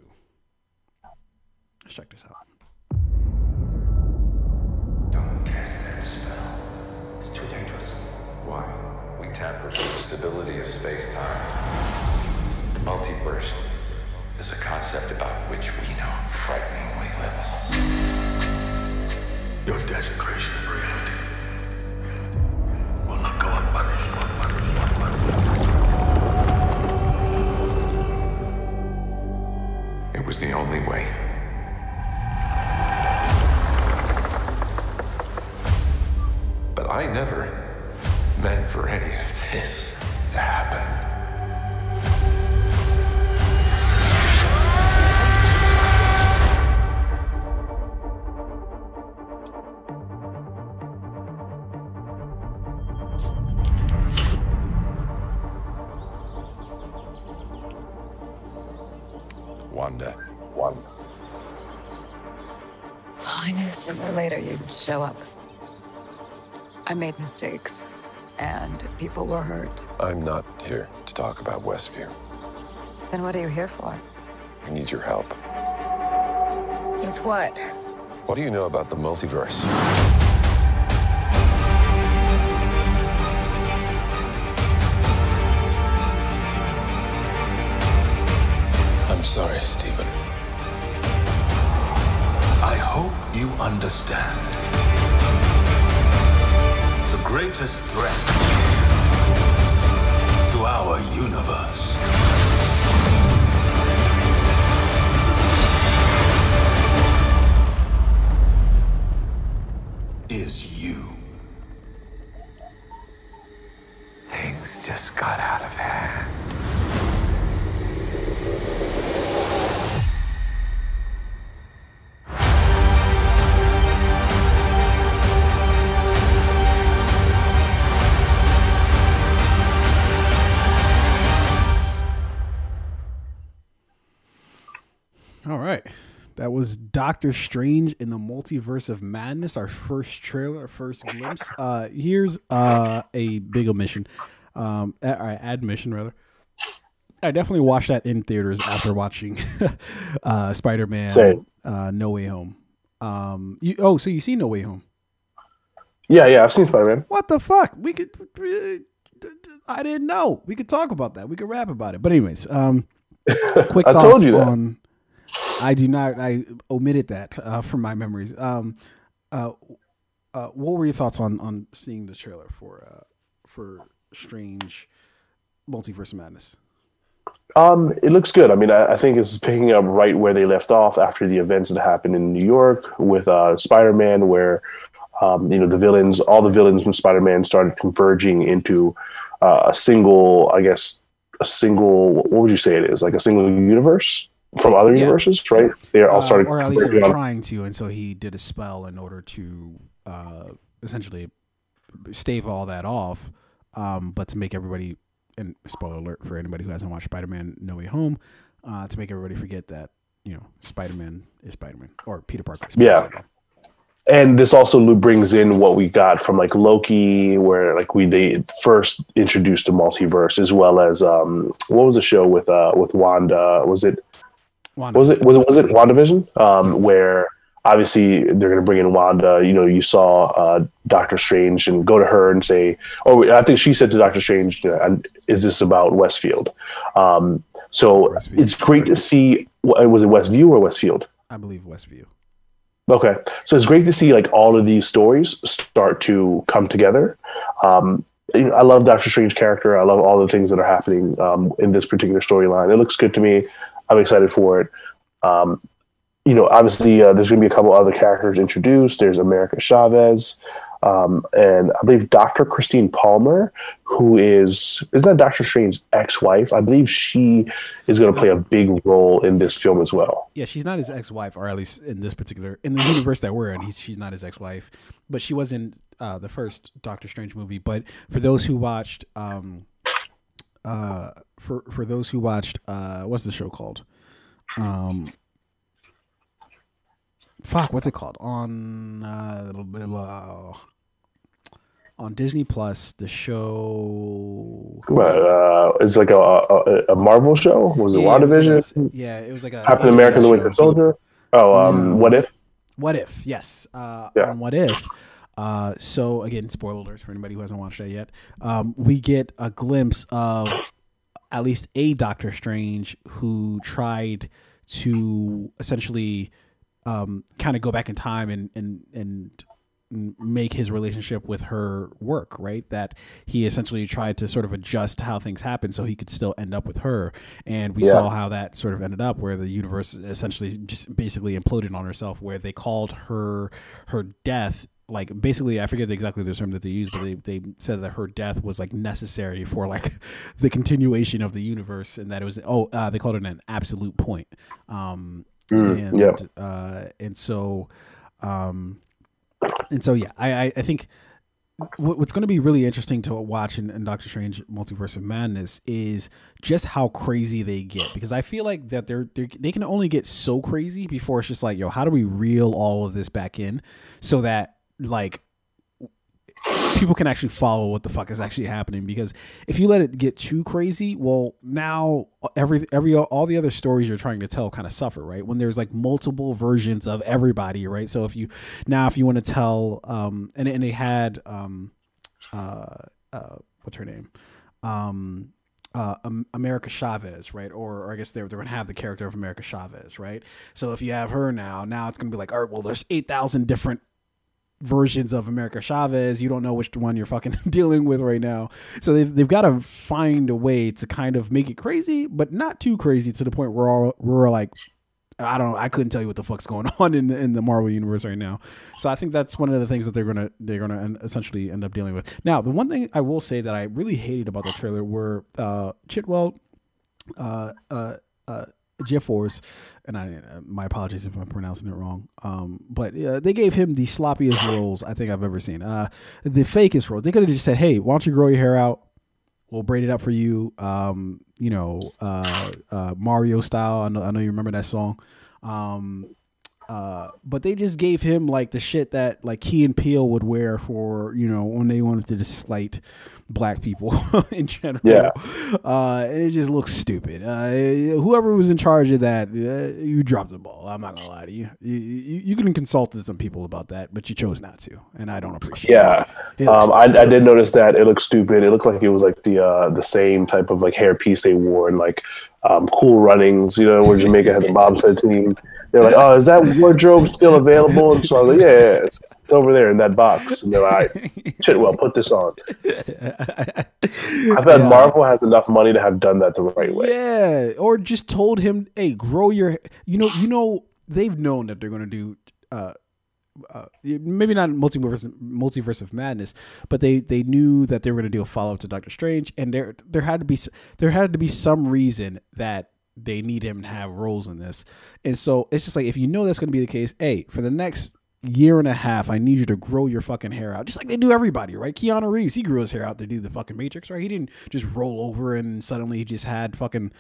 A: let's check this out.
C: Don't cast that spell. It's too dangerous. Why? We tamper with the stability of space-time. The multiverse is a concept about which we know frighteningly little.
I: Your desecration of reality will not go unpunished, unpunished, unpunished.
C: It was the only way. But I never meant for any of this to happen.
J: Show up. I made mistakes, and people were hurt.
C: I'm not here to talk about Westview.
J: Then what are you here for?
C: I need your help.
J: With what?
C: What do you know about the multiverse?
I: I'm sorry, Stephen. Hope you understand. The greatest threat to our universe is you.
A: Doctor Strange in the Multiverse of Madness, our first trailer, our first glimpse. Uh, here's uh, a big omission, um, uh, admission rather. I definitely watched that in theaters after watching [LAUGHS] uh, Spider Man uh, No Way Home. Um, you, oh, so you see No Way Home?
B: Yeah, yeah. I've seen Spider Man.
A: What the fuck? We could. I didn't know. We could talk about that. We could rap about it. But anyways, um, [LAUGHS] quick
B: I
A: thoughts
B: told you that.
A: on. I do not. I omitted that uh, from my memories. Um, uh, uh, what were your thoughts on on seeing the trailer for uh, for Strange Multiverse Madness?
B: Um, it looks good. I mean, I, I think it's picking up right where they left off after the events that happened in New York with uh, Spider-Man, where um, you know the villains, all the villains from Spider-Man started converging into uh, a single, I guess, a single. What would you say it is? Like a single universe from other
A: Yeah.
B: universes, right? They all
A: Uh, or at least they were trying to, and so he did a spell in order to uh, essentially stave all that off. Um, but to make everybody, and spoiler alert for anybody who hasn't watched Spider-Man: No Way Home, uh, to make everybody forget that you know Spider-Man is Spider-Man or Peter Parker. Is
B: Yeah.
A: Spider-Man. Yeah.
B: And this also brings in what we got from like Loki, where like we they first introduced the multiverse, as well as um, what was the show with uh with Wanda? Was it
A: Wanda.
B: was it was it was it WandaVision? Um, where obviously they're going to bring in Wanda. You know, you saw uh, Doctor Strange and go to her and say, "Oh, I think she said to Doctor Strange, is this about Westfield?" Um, so
A: Westview.
B: it's great to see. wa- Was it Westview or Westfield?
A: I believe Westview.
B: Okay, so it's great to see like all of these stories start to come together. Um, you know, I love Doctor Strange character. I love all the things that are happening um, in this particular storyline. It looks good to me. I'm excited for it. Um, you know, obviously, uh, there's going to be a couple other characters introduced. There's America Chavez. Um, and I believe Dr. Christine Palmer, who is is that Doctor Strange's ex-wife? I believe she is going to play a big role in this film as well.
A: Yeah, she's not his ex-wife, or at least in this particular in this universe that we're in, he's, she's not his ex-wife. But she was in uh, the first Doctor Strange movie. But for those who watched, um, uh, for for those who watched, uh, what's the show called? Um, fuck, what's it called on uh, on Disney Plus? The show.
B: But uh, it's like a, a, a Marvel show. Was it
A: Yeah, was like yeah, it was like a
B: Captain America: The. Winter Soldier. Oh, um,
A: No.
B: what if?
A: What if? Yes. Uh,
B: Yeah.
A: On what if? Uh, so again, spoiler alerts for anybody who hasn't watched that yet. Um, we get a glimpse of at least a Doctor Strange who tried to essentially um, kind of go back in time and and and make his relationship with her work right that he essentially tried to sort of adjust how things happen so he could still end up with her and we
B: Yeah.
A: saw how that sort of ended up where the universe essentially just basically imploded on herself where they called her her death like basically I forget exactly the term that they used, but they, they said that her death was like necessary for like [LAUGHS] the continuation of the universe, and that it was oh uh, they called it an absolute point. Um,
B: Mm,
A: and
B: yeah.
A: uh, and so um, and so yeah, I I, I think what's going to be really interesting to watch in, in Doctor Strange Multiverse of Madness is just how crazy they get because I feel like that they're, they're they can only get so crazy before it's just like yo how do we reel all of this back in so that like people can actually follow what the fuck is actually happening because if you let it get too crazy well now every every all the other stories you're trying to tell kind of suffer right when there's like multiple versions of everybody right so if you now if you want to tell um and, and they had um uh uh what's her name um uh, America Chavez, right? Or, or I guess they're, they're going to have the character of America Chavez, right? So if you have her now, now it's going to be like, all right, well, there's 8,000 different versions of America Chavez. You don't know which one you're fucking [LAUGHS] dealing with right now. So they've, they've got to find a way to kind of make it crazy, but not too crazy to the point where all, we're like, I don't know. I couldn't tell you what the fuck's going [LAUGHS] on in the, in the Marvel universe right now. So I think that's one of the things that they're gonna they're gonna en- essentially end up dealing with. Now, the one thing I will say that I really hated about the trailer were uh, Chiwetel, uh, uh, uh, Jeffors, and I uh, my apologies if I'm pronouncing it wrong. Um, but uh, they gave him the sloppiest roles I think I've ever seen. Uh, the fakest roles. They could have just said, "Hey, why don't you grow your hair out? We'll braid it up for you." Um, you know, uh, uh, Mario style. I know, I know you remember that song. Um, uh, but they just gave him like the shit that like Key and Peele would wear for you know when they wanted to just slight black people [LAUGHS] in general.
B: Yeah.
A: Uh, and it just looks stupid. Uh, whoever was in charge of that, uh, you dropped the ball. I'm not gonna lie to you. You, you. you can consult some people about that, but you chose not to, and I don't appreciate.
B: Yeah, um, I, I did notice that it looked stupid. It looked like it was like the uh, the same type of like hairpiece they wore in like um, Cool Runnings, you know, where Jamaica had the bobsled team. They're like, "Oh, is that wardrobe still available?" And so I was like, "Yeah, yeah, it's, it's over there in that box." And they're like, [LAUGHS] "Shit, well, put this on." I feel like
A: Yeah.
B: Marvel has enough money to have done that the right way.
A: Yeah, or just told him, "Hey, grow your." You know, you know, they've known that they're going to do. Uh, uh, maybe not multiverse multiverse of madness, but they they knew that they were going to do a follow up to Doctor Strange, and there there had to be there had to be some reason that they need him to have roles in this, and so it's just like if you know that's going to be the case, hey, for the next year and a half, I need you to grow your fucking hair out, just like they do everybody, right? Keanu Reeves, he grew his hair out to do the fucking Matrix, right? He didn't just roll over and suddenly he just had fucking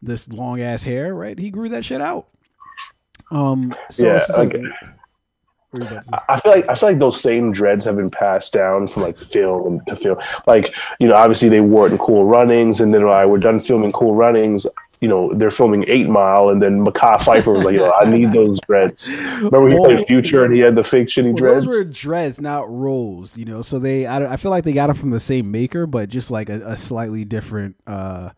A: this long ass hair, right? He grew that shit out. Um, so
B: Yeah,
A: like,
B: okay.
A: what are you about to say?
B: I feel like I feel like those same dreads have been passed down from like film to film. Like you know, obviously they wore it in Cool Runnings, and then when I we're done filming Cool Runnings, you know, they're filming Eight Mile, and then Mekhi Phifer was like, "Yo, I need those dreads." Remember he
A: Whoa.
B: played Future and he had the fake shitty
A: Well,
B: dreads.
A: those were dreads, not rolls. You know, so they I, I feel like they got them from the same maker, but just like a, a slightly different. uh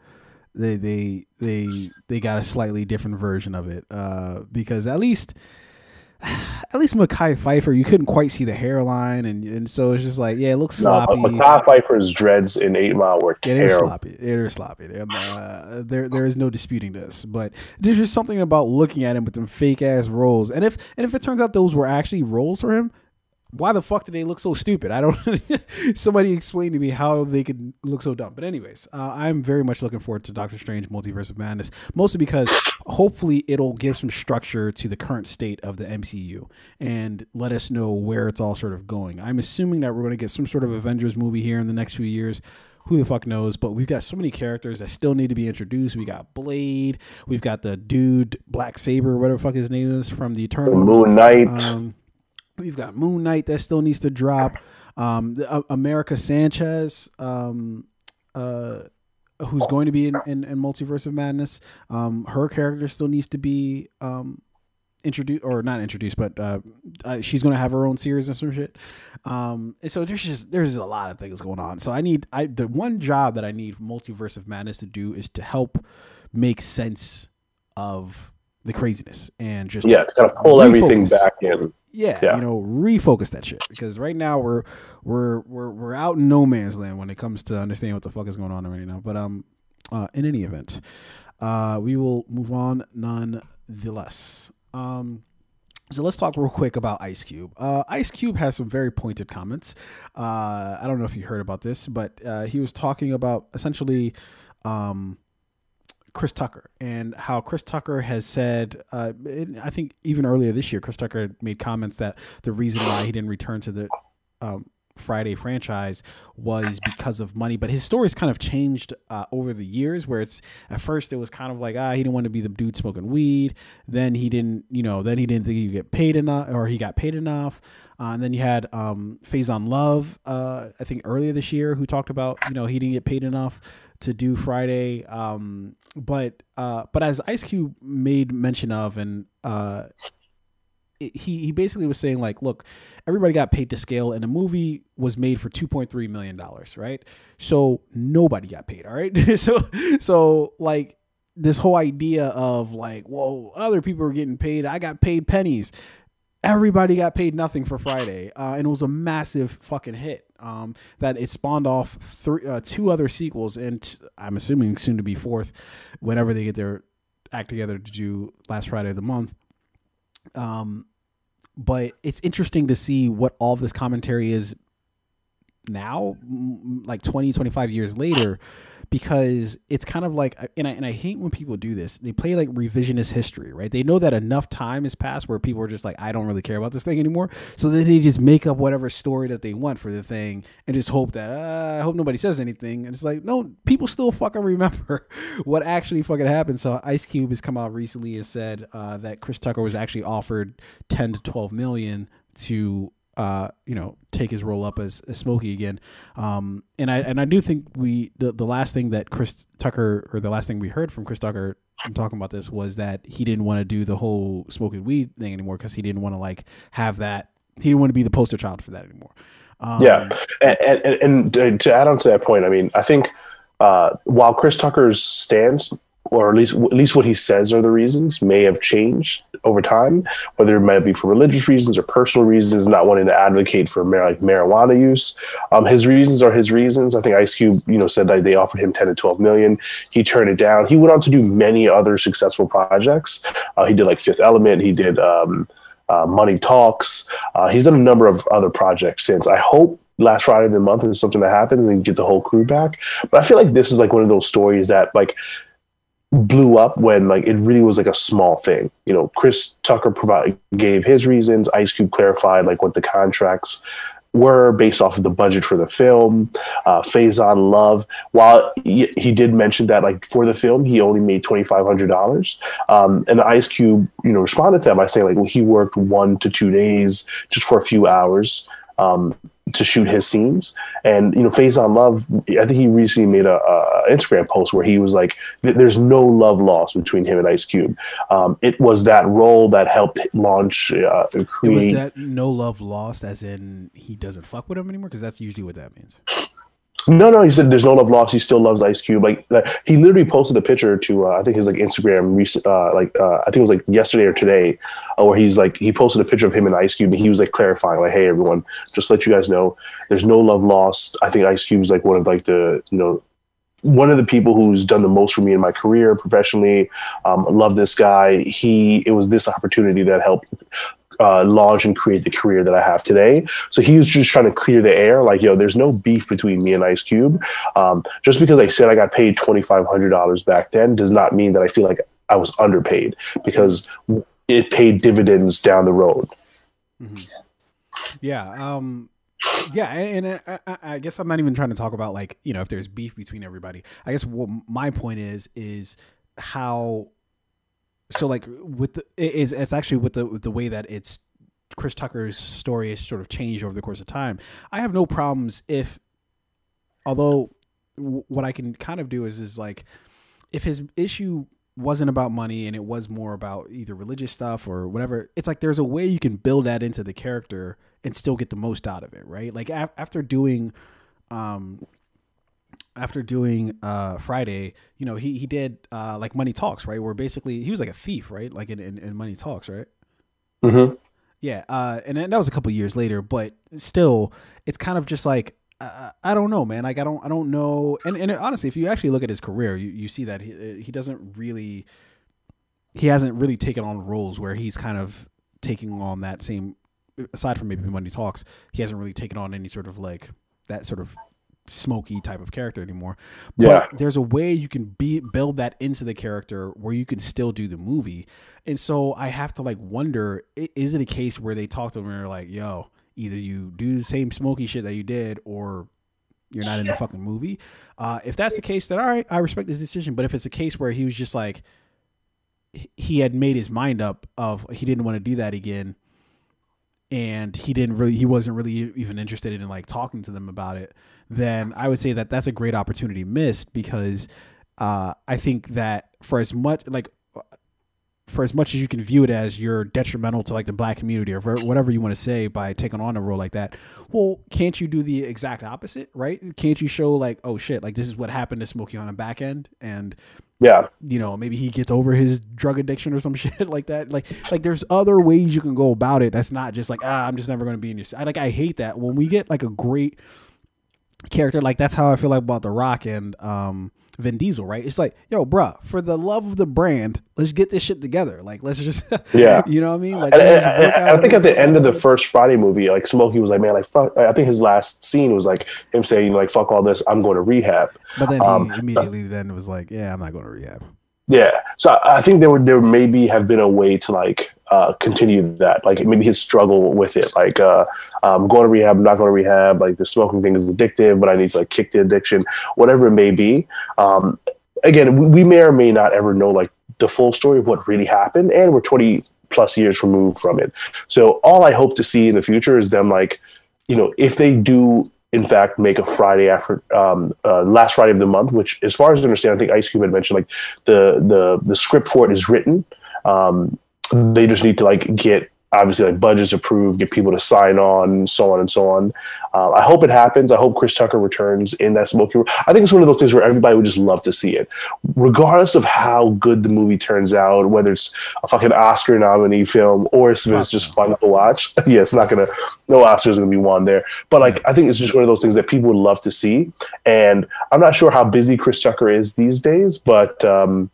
A: they they they they got a slightly different version of it uh because at least [SIGHS] at least Mekhi Phifer you couldn't quite see the hairline and and so it's just like yeah it looks sloppy
B: but Mekhi Phifer's dreads in Eight Mile were
A: yeah, they're sloppy. They're sloppy. They're, uh, there, there is no disputing this. But there's just something about looking at him with them fake ass rolls. And if and if it turns out those were actually roles for him, why the fuck do they look so stupid? I don't. [LAUGHS] somebody explain to me how they could look so dumb. But anyways, uh, I'm very much looking forward to Doctor Strange: Multiverse of Madness, mostly because hopefully it'll give some structure to the current state of the MCU and let us know where it's all sort of going. I'm assuming that we're going to get some sort of Avengers movie here in the next few years. Who the fuck knows? But we've got so many characters that still need to be introduced. We got Blade. We've got the dude Black Saber, whatever the fuck his name is from the Eternals.
B: Moon Knight.
A: Um, We've got Moon Knight that still needs to drop. Um, the, uh, America Sanchez, um, uh, who's going to be in, in, in Multiverse of Madness. Um, her character still needs to be um, introduced, or not introduced, but uh, uh, she's going to have her own series and some shit. Um, and so there's just there's a lot of things going on. So I need I the one job that I need Multiverse of Madness to do is to help make sense of the craziness and just
B: yeah, kind of pull everything back in.
A: Yeah,
B: Yeah.
A: you know, refocus that shit because right now we're we're we're we're out in no man's land when it comes to understanding what the fuck is going on right now. But um, uh, in any event, uh, we will move on nonetheless. Um, so let's talk real quick about Ice Cube. Uh, Ice Cube has some very pointed comments. Uh, I don't know if you heard about this, but uh, he was talking about essentially um, Chris Tucker and how Chris Tucker has said, uh, I think even earlier this year, Chris Tucker made comments that the reason why he didn't return to the um, Friday franchise was because of money. But his story's kind of changed uh, over the years, where it's at first it was kind of like ah he didn't want to be the dude smoking weed. Then he didn't, you know, then he didn't think he get paid enough, or he got paid enough. Uh, and then you had um, Faizon Love, uh, I think earlier this year, who talked about you know he didn't get paid enough to do Friday. Um, but uh, but as Ice Cube made mention of, and uh, it- he he basically was saying like, look, everybody got paid to scale, and the movie was made for two point three million dollars, right? So nobody got paid. All right, [LAUGHS] so so like this whole idea of like, whoa, other people are getting paid, I got paid pennies. Everybody got paid nothing for Friday, uh, and it was a massive fucking hit. Um, that it spawned off three, uh, two other sequels, and t- I'm assuming soon to be fourth, whenever they get their act together to do last Friday of the month. Um, but it's interesting to see what all this commentary is now, like 20, 25 years later, because it's kind of like, and I, and I hate when people do this. They play like revisionist history, right? They know that enough time has passed where people are just like, I don't really care about this thing anymore. So then they just make up whatever story that they want for the thing and just hope that, uh, I hope nobody says anything. And it's like, no, people still fucking [LAUGHS] remember what actually fucking happened. So Ice Cube has come out recently and said uh, that Chris Tucker was actually offered 10 to 12 million to uh, you know, take his role up as, as Smokey again. Um, and I and I do think we the, the last thing that Chris Tucker or the last thing we heard from Chris Tucker I'm talking about this was that he didn't want to do the whole smoking weed thing anymore because he didn't want to like have that. He didn't want to be the poster child for that anymore. Um,
B: yeah, and, and, and to- add on to that point, I mean, I think uh, while Chris Tucker's stance, or at least at least what he says are the reasons, may have changed over time, whether it might be for religious reasons or personal reasons, not wanting to advocate for mar- like marijuana use. Um, his reasons are his reasons. I think Ice Cube, you know, said that they offered him ten to twelve million. He turned it down. He went on to do many other successful projects. Uh, he did like Fifth Element. He did. Um, uh, Money Talks. Uh, he's done a number of other projects since. I hope last Friday of the month is something that happens and you get the whole crew back. But I feel like this is like one of those stories that like blew up when like it really was like a small thing. You know, Chris Tucker provided gave his reasons. Ice Cube clarified like what the contracts were based off of the budget for the film. Uh, Faizon Love, while he, he did mention that like for the film he only made twenty five hundred dollars, um, and Ice Cube you know responded to that by saying like well he worked one to two days just for a few hours. Um, to shoot his scenes, and you know, Faizon Love. I think he recently made a, a Instagram post where he was like, "There's no love lost between him and Ice Cube. Um, it was that role that helped launch, uh,
A: It was that no love lost, as in he doesn't fuck with him anymore, because that's usually what that means.
B: No, no, he said there's no love lost. He still loves Ice Cube. Like, like he literally posted a picture to uh, I think his like Instagram recent, uh, like uh, I think it was like yesterday or today, uh, where he's like he posted a picture of him and Ice Cube, and he was like clarifying like, hey everyone, just let you guys know, there's no love lost. I think Ice Cube is like one of like the you know one of the people who's done the most for me in my career professionally. Um, love this guy. He it was this opportunity that helped uh, launch and create the career that I have today. So he was just trying to clear the air, like, yo, there's no beef between me and Ice Cube. Um, just because I said I got paid twenty five hundred dollars back then does not mean that I feel like I was underpaid because it paid dividends down the road.
A: Yeah. Um, yeah, and, I, I- I guess I'm not even trying to talk about like you know if there's beef between everybody. I guess what my point is is how so like with the it- it's it's actually with the with the way that it's Chris Tucker's story has sort of changed over the course of time. I have no problems if although w- what I can kind of do is is like if his issue wasn't about money and it was more about either religious stuff or whatever, it's like there's a way you can build that into the character and still get the most out of it, right? Like af- after doing, um, after doing uh Friday, you know, he he did uh like Money Talks, right? Where basically he was like a thief, right? Like in in, in Money Talks, right?
B: Mm-hmm.
A: Yeah, uh, and then that was a couple years later, but still, it's kind of just like uh, I don't know, man. Like I don't, I don't know. And and honestly, if you actually look at his career, you, you see that he he doesn't really, he hasn't really taken on roles where he's kind of taking on that same. Aside from maybe Money talks, he hasn't really taken on any sort of like that sort of smoky type of character anymore.
B: Yeah.
A: But there's a way you can be build that into the character where you can still do the movie. And so I have to like wonder, is it a case where they talk to him and they're like, yo, either you do the same smoky shit that you did or you're not in the fucking movie. Uh, if that's the case, then all right, I respect this decision. But if it's a case where he was just like he- he had made his mind up of he didn't want to do that again and he didn't really he wasn't really even interested in like talking to them about it then i would say that that's a great opportunity missed because uh i think that for as much like for as much as you can view it as you're detrimental to like the black community or whatever you want to say by taking on a role like that well can't you do the exact opposite right? Can't you show like oh shit like this is what happened to smokey on the back end and
B: Yeah.
A: you know maybe he gets over his drug addiction or some [LAUGHS] shit like that? Like like there's other ways you can go about it that's not just like ah i'm just never going to be in your I, like i hate that. When we get like a great character like that's how i feel like about the rock and um Vin Diesel, right? It's like, yo, bruh, for the love of the brand, let's get this shit together. Like, let's just, [LAUGHS]
B: Yeah.
A: you know what I mean? Like,
B: And, and- and I think at the end of the [LAUGHS] first Friday movie, like Smokey was like, "Man, like fuck." I think his last scene was like him saying, "Like fuck all this, I'm going to rehab."
A: but then
B: um,
A: he immediately then was like, yeah, I'm not going to rehab.
B: Yeah, so I think there would there maybe have been a way to like uh, continue that, like maybe his struggle with it, like uh, um, going to rehab, not going to rehab, like the smoking thing is addictive, but I need to like kick the addiction, whatever it may be. Um, again, we, we may or may not ever know like the full story of what really happened, and we're twenty plus years removed from it. So all I hope to see in the future is them like, you know, if they do in fact make a Friday after um, uh, last Friday of the month, which as far as I understand, I think Ice Cube had mentioned like the the the script for it is written. Um, they just need to like get obviously like budgets approved, get people to sign on, so on and so on. Uh, I hope it happens. I hope Chris Tucker returns in that smoky room. I think it's one of those things where everybody would just love to see it, regardless of how good the movie turns out, whether it's a fucking Oscar nominee film or if it's just fun to watch. [LAUGHS] yeah, it's not gonna no Oscars gonna be won there. But like I think it's just one of those things that people would love to see. And I'm not sure how busy Chris Tucker is these days, but um,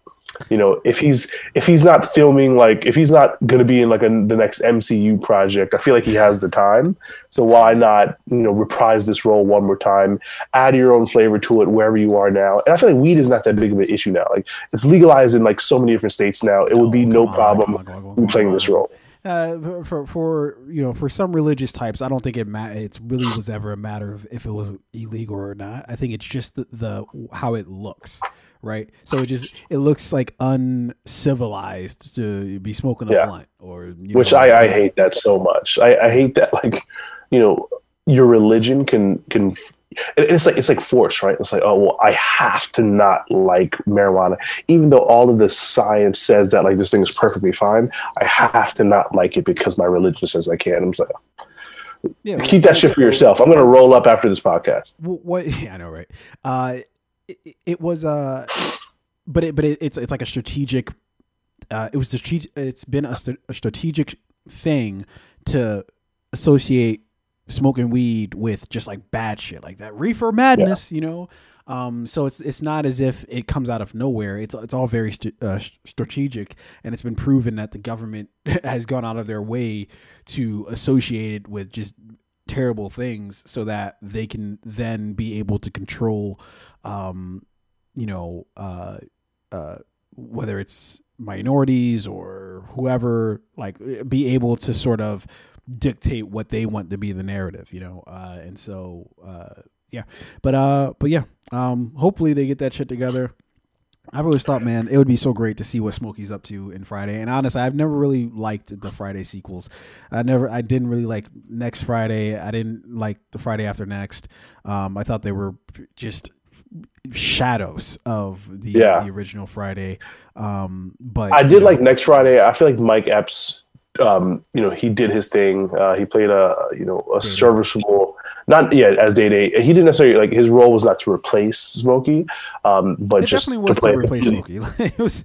B: you know, if he's if he's not filming like if he's not going to be in like a, the next MCU project, I feel like he has the time. So why not you know reprise this role one more time, add your own flavor to it wherever you are now. And I feel like weed is not that big of an issue now. Like it's legalized in like so many different states now. It would be no problem playing this role.
A: Uh, for for you know, for some religious types, I don't think it ma- It really was ever a matter of if it was illegal or not. I think it's just the, the how it looks, right? So it just it looks like uncivilized to be smoking a
B: Yeah.
A: blunt, or you
B: which
A: know,
B: I, I hate that so much. I, I hate that like you know your religion can can it's like it's like force, right? It's like oh well, I have to not like marijuana, even though all of the science says that like this thing is perfectly fine. I have to not like it because my religion says I can. I'm just like,
A: Yeah,
B: keep that shit for yourself. I'm gonna roll up after this podcast.
A: What [LAUGHS] yeah, I know, right? Uh, it, it- was uh, but it but it, it's it's like a strategic. Uh, it was the strategic. It's been a, st- a strategic thing to associate smoking weed with just like bad shit like that reefer madness, you know. Um, so it's it's not as if it comes out of nowhere. It's it's all very st- uh, strategic, and it's been proven that the government [LAUGHS] has gone out of their way to associate it with just terrible things, so that they can then be able to control, um, you know, uh, uh, whether it's minorities or whoever, like be able to sort of dictate what they want to be the narrative, you know. Uh, and so, uh, yeah, but uh, but yeah, um, hopefully they get that shit together. I've always thought, man, it would be so great to see what Smokey's up to in Friday. And honestly, I've never really liked the Friday sequels. I never, I didn't really like Next Friday. I didn't like the Friday After Next. Um, I thought they were just shadows of the,
B: Yeah.
A: the original Friday. Um, but
B: I
A: you
B: did
A: know,
B: like next Friday. I feel like Mike Epps, um, you know, he did his thing. Uh, he played a you know a serviceable, not yeah as Day Day. He didn't necessarily like his role was not to replace Smokey, um, but
A: It
B: just
A: definitely was to,
B: play.
A: replace Smokey. [LAUGHS] it was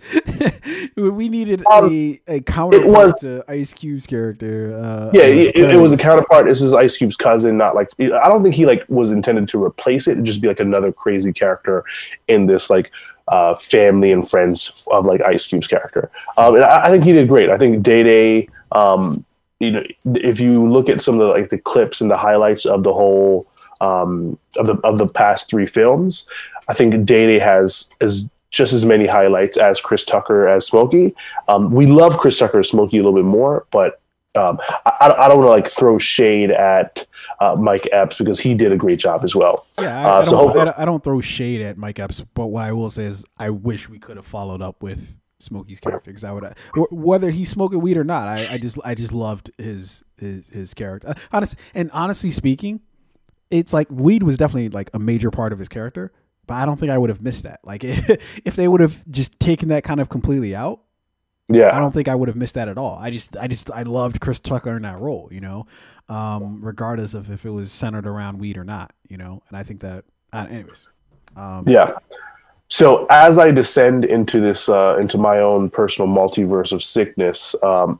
A: [LAUGHS] we needed
B: Um,
A: a, a counterpart
B: was-
A: to Ice Cube's character. Uh,
B: Yeah,
A: uh,
B: it, it was a counterpart. This is Ice Cube's cousin, not like I don't think he like was intended to replace it and just be like another crazy character in this like uh, family and friends of like Ice Cube's character. Um, and I, I think he did great. I think Day Day, um, you know, if you look at some of the like the clips and the highlights of the whole um, of the of the past three films, I think Day Day has is just as many highlights as Chris Tucker as Smokey. Um, we love Chris Tucker as Smokey a little bit more, but um, I, I don't want to like throw shade at uh, Mike Epps because he did a great job as well.
A: Yeah, I,
B: Uh,
A: I,
B: so
A: don't, don't- I don't throw shade at Mike Epps, but what I will say is I wish we could have followed up with Smokey's character because I would, whether he's smoking weed or not, I, I just I just loved his his his character. Uh, honest and honestly speaking, it's like weed was definitely like a major part of his character, but I don't think I would have missed that. Like [LAUGHS] if they would have just taken that kind of completely out,
B: Yeah,
A: I don't think I would have missed that at all. I just, I just, I loved Chris Tucker in that role, you know, um, regardless of if it was centered around weed or not, you know. And I think that, uh, anyways, um,
B: Yeah. So as I descend into this, uh, into my own personal multiverse of sickness, um,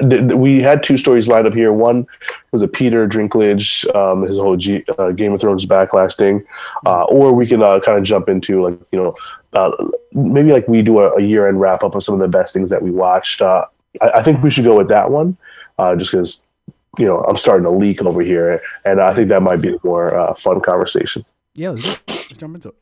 B: [LAUGHS] we had two stories lined up here. One was a Peter Dinklage, um, his whole G- uh, Game of Thrones backlash thing, uh, or we can uh, kind of jump into like you know uh, maybe like we do a, a year end wrap up of some of the best things that we watched. Uh, I, I think we should go with that one, just because you know I'm starting to leak over here, and I think that might be a more fun conversation.
A: yeah, let's, let's jump into it.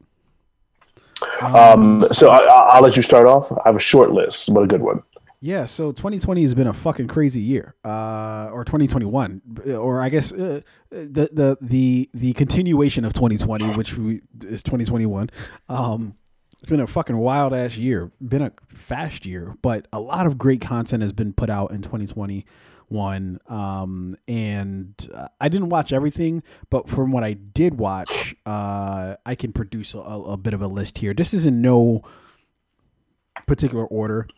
B: Um, so I, I- I'll let you start off. I have a short list, but a good one.
A: Yeah, so 2020 has been a fucking crazy year, uh, or 2021, or I guess uh, the the the the continuation of 2020, which we, is 2021. Um, it's been a fucking wild ass year, been a fast year, but a lot of great content has been put out in 2021. Um, and uh, I didn't watch everything, but from what I did watch, uh, I can produce a, a bit of a list here. This is in no particular order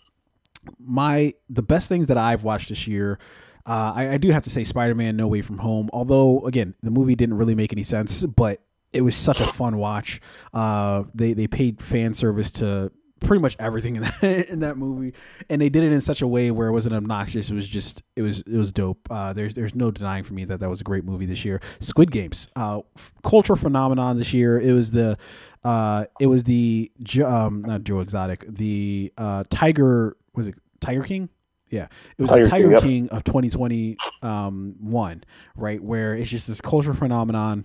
A: my the best things that I've watched this year. Uh, I, I do have to say Spider-Man: No Way From Home. Although again, the movie didn't really make any sense, but it was such a fun watch. Uh, they they paid fan service to pretty much everything in that [LAUGHS] in that movie, and they did it in such a way where it wasn't obnoxious. It was just it was it was dope. Uh, there's there's no denying for me that that was a great movie this year. Squid Games, uh, f- cultural phenomenon this year. It was the uh, it was the um, not Joe Exotic, the uh, Tiger was it Tiger King? Yeah, it was
B: Tiger
A: the Tiger
B: King, yep.
A: Of 2021, um, right? Where it's just this cultural phenomenon.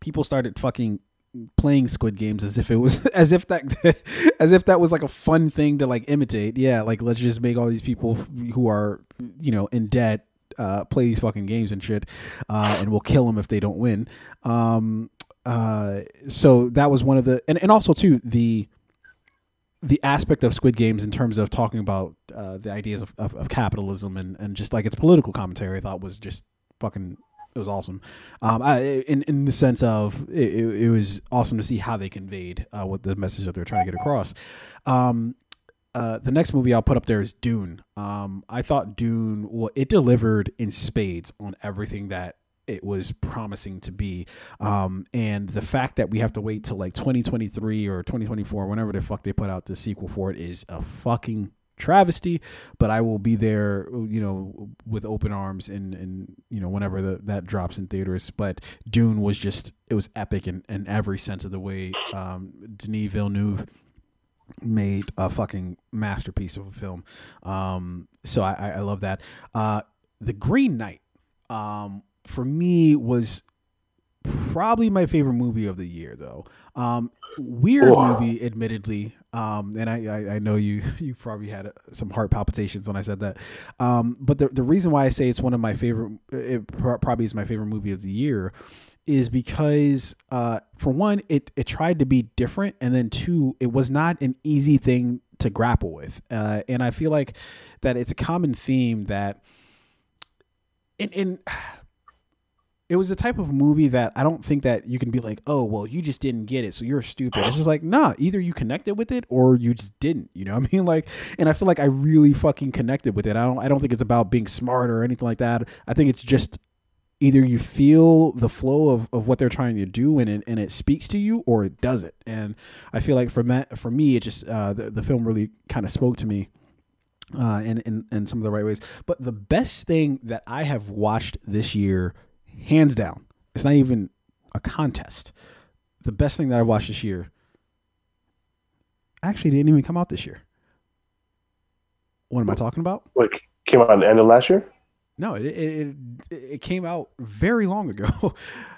A: People started fucking playing Squid Games as if it was [LAUGHS] as if that [LAUGHS] as if that was like a fun thing to like imitate. Yeah, like let's just make all these people who are you know in debt uh, play these fucking games and shit, uh, and we'll kill them if they don't win. Um, uh, so that was one of the and, and also too the the aspect of Squid Games in terms of talking about uh, the ideas of, of, of capitalism and, and just like its political commentary, I thought was just fucking it was awesome. Um, I, in in the sense of it, it, was awesome to see how they conveyed uh, what the message that they're trying to get across. Um, uh, the next movie I'll put up there is Dune. Um, I thought Dune, well, it delivered in spades on everything that it was promising to be. Um, and the fact that we have to wait till like 2023 or 2024, whenever the fuck they put out the sequel for it, is a fucking travesty, but I will be there, you know, with open arms and and you know whenever the, that drops in theaters. But Dune was just it was epic in, in every sense of the way. Um, Denis Villeneuve made a fucking masterpiece of a film. Um, so I, I, love that. Uh, the Green Knight, um, for me was probably my favorite movie of the year, though. Um, weird movie, admittedly. Um, and I, I, I know you [LAUGHS] you probably had uh, some heart palpitations when I said that. Um, but the the reason why I say it's one of my favorite, it pro- probably is my favorite movie of the year, is because uh, for one, it it tried to be different, and then two, it was not an easy thing to grapple with. Uh, and I feel like that it's a common theme that in [SIGHS] in it was the type of movie that I don't think that you can be like, oh, well, you just didn't get it, so you're stupid. It's just like, nah, either you connected with it or you just didn't. You know what I mean? [LAUGHS] Like, and I feel like I really fucking connected with it. I don't, I don't think it's about being smart or anything like that. I think it's just either you feel the flow of, of what they're trying to do and it, and it speaks to you or it doesn't. And I feel like for me, for me, it just uh, the the film really kind of spoke to me uh, in, in, in some of the right ways. But the best thing that I have watched this year, hands down, it's not even a contest. The best thing that I watched this year actually didn't even come out this year. What am I talking about?
B: Like came out at the end of last year.
A: No, it it, it, it came out very long ago.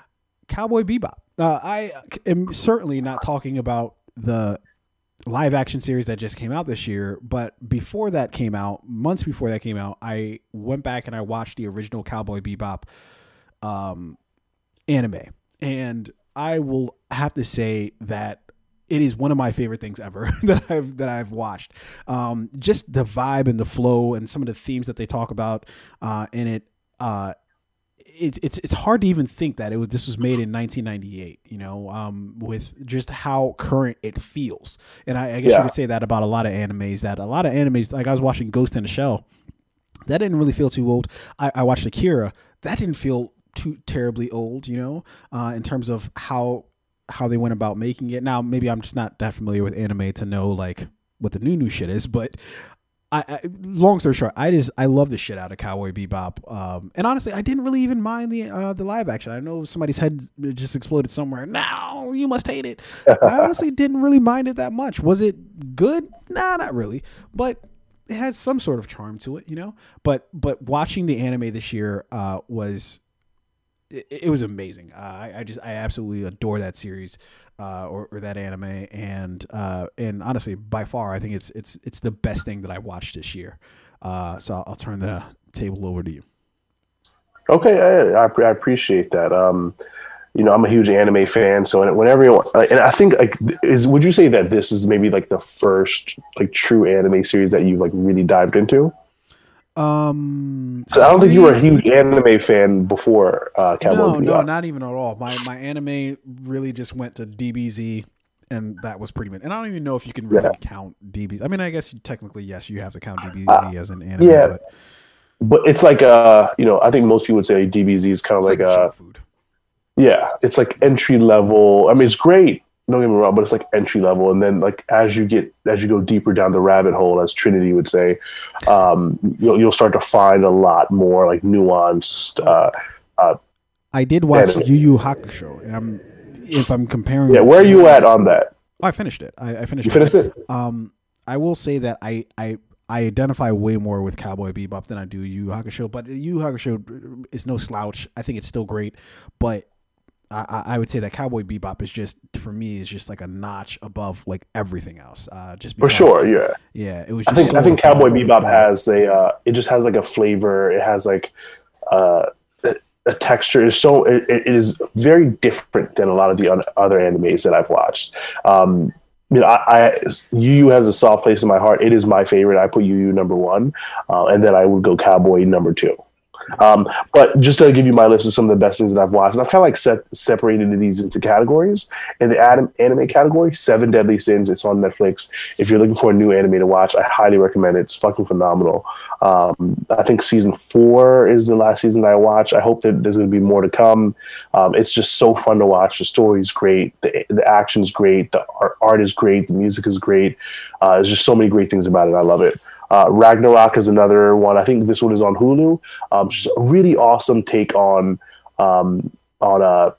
A: [LAUGHS] Cowboy Bebop. Uh, I am certainly not talking about the live action series that just came out this year, but before that came out, months before that came out, I went back and I watched the original Cowboy Bebop um, anime, and I will have to say that it is one of my favorite things ever [LAUGHS] that I've that I've watched. Um, just the vibe and the flow and some of the themes that they talk about uh, in it. Uh, it's it's it's hard to even think that it was this was made in 1998. You know, um, with just how current it feels, and I, I guess
B: Yeah.
A: you could say that about a lot of animes. That a lot of animes, like I was watching Ghost in the Shell, that didn't really feel too old. I, I watched Akira, that didn't feel too terribly old. You know, uh, in terms of how how they went about making it. Now, maybe I'm just not that familiar with anime to know like what the new new shit is, but I, I long story short, I just I love the shit out of Cowboy Bebop. Um, and honestly, I didn't really even mind the uh, the live action. I know somebody's head just exploded somewhere. Now you must hate it. I [LAUGHS] honestly didn't really mind it that much. Was it good? Nah, not really. But it had some sort of charm to it, you know. But but watching the anime this year uh, was it, it was amazing. Uh, I, I just I absolutely adore that series uh, or, or that anime, and uh, and honestly, by far, I think it's it's it's the best thing that I watched this year. Uh, so I'll, I'll turn the table over to you.
B: Okay, I, I, I appreciate that. Um, you know, I'm a huge anime fan, so whenever you want, and I think like is would you say that this is maybe like the first like true anime series that you've like really dived into?
A: Um,
B: I don't think you were a huge anime fan before uh, Cowboy
A: No,
B: Bebop.
A: no, not even at all. My my anime really just went to DBZ, and that was pretty much. And I don't even know if you can really
B: Yeah.
A: count DBZ. I mean, I guess you, technically, yes, you have to count DBZ as an anime.
B: Uh, yeah.
A: but
B: but it's like uh, you know, I think most people would say DBZ is kind of like, uh, yeah, it's like entry level. I mean, it's great. Don't get me wrong, but it's like entry level, and then like as you get as you go deeper down the rabbit hole, as Trinity would say, um, you'll you'll start to find a lot more like nuanced. Uh, uh,
A: I did watch
B: anime.
A: Yu Yu Hakusho, and I'm if I'm comparing.
B: Yeah,
A: it
B: where are you at on that?
A: Oh, I finished it. I, I finished.
B: You finished it?
A: Um, I will say that I I. I identify way more with Cowboy Bebop than I do Yu Yu Hakusho, but Yu Yu Hakusho is no slouch. I think it's still great, but I, I- would say that Cowboy Bebop is just for me is just like a notch above like everything else. Uh, just
B: For sure, yeah.
A: yeah. It was.
B: I
A: Just
B: think
A: so
B: I think Cowboy. Bebop has a uh, it just has like a flavor. It has like uh, a- texture. It's so it, it is very different than a lot of the other animes that I've watched. Um, you know, I, I has a soft place in my heart. It is my favorite. I put Yu number one, uh, and then I would go Cowboy number two. Um, but just to give you my list of some of the best things that I've watched, and I've kind of like set, separated these into categories. In the anim- anime category, Seven Deadly Sins. It's on Netflix. If you're looking for a new anime to watch, I highly recommend it. It's fucking phenomenal. Um, I think season four is the last season that I watched. I hope that there's going to be more to come. Um, it's just so fun to watch. The story's great. The, the action's great. The art, art is great. The music is great. Uh, there's just so many great things about it. I love it. Uh, Ragnarok is another one. I think this one is on Hulu. Um, just a really awesome take on um, on uh,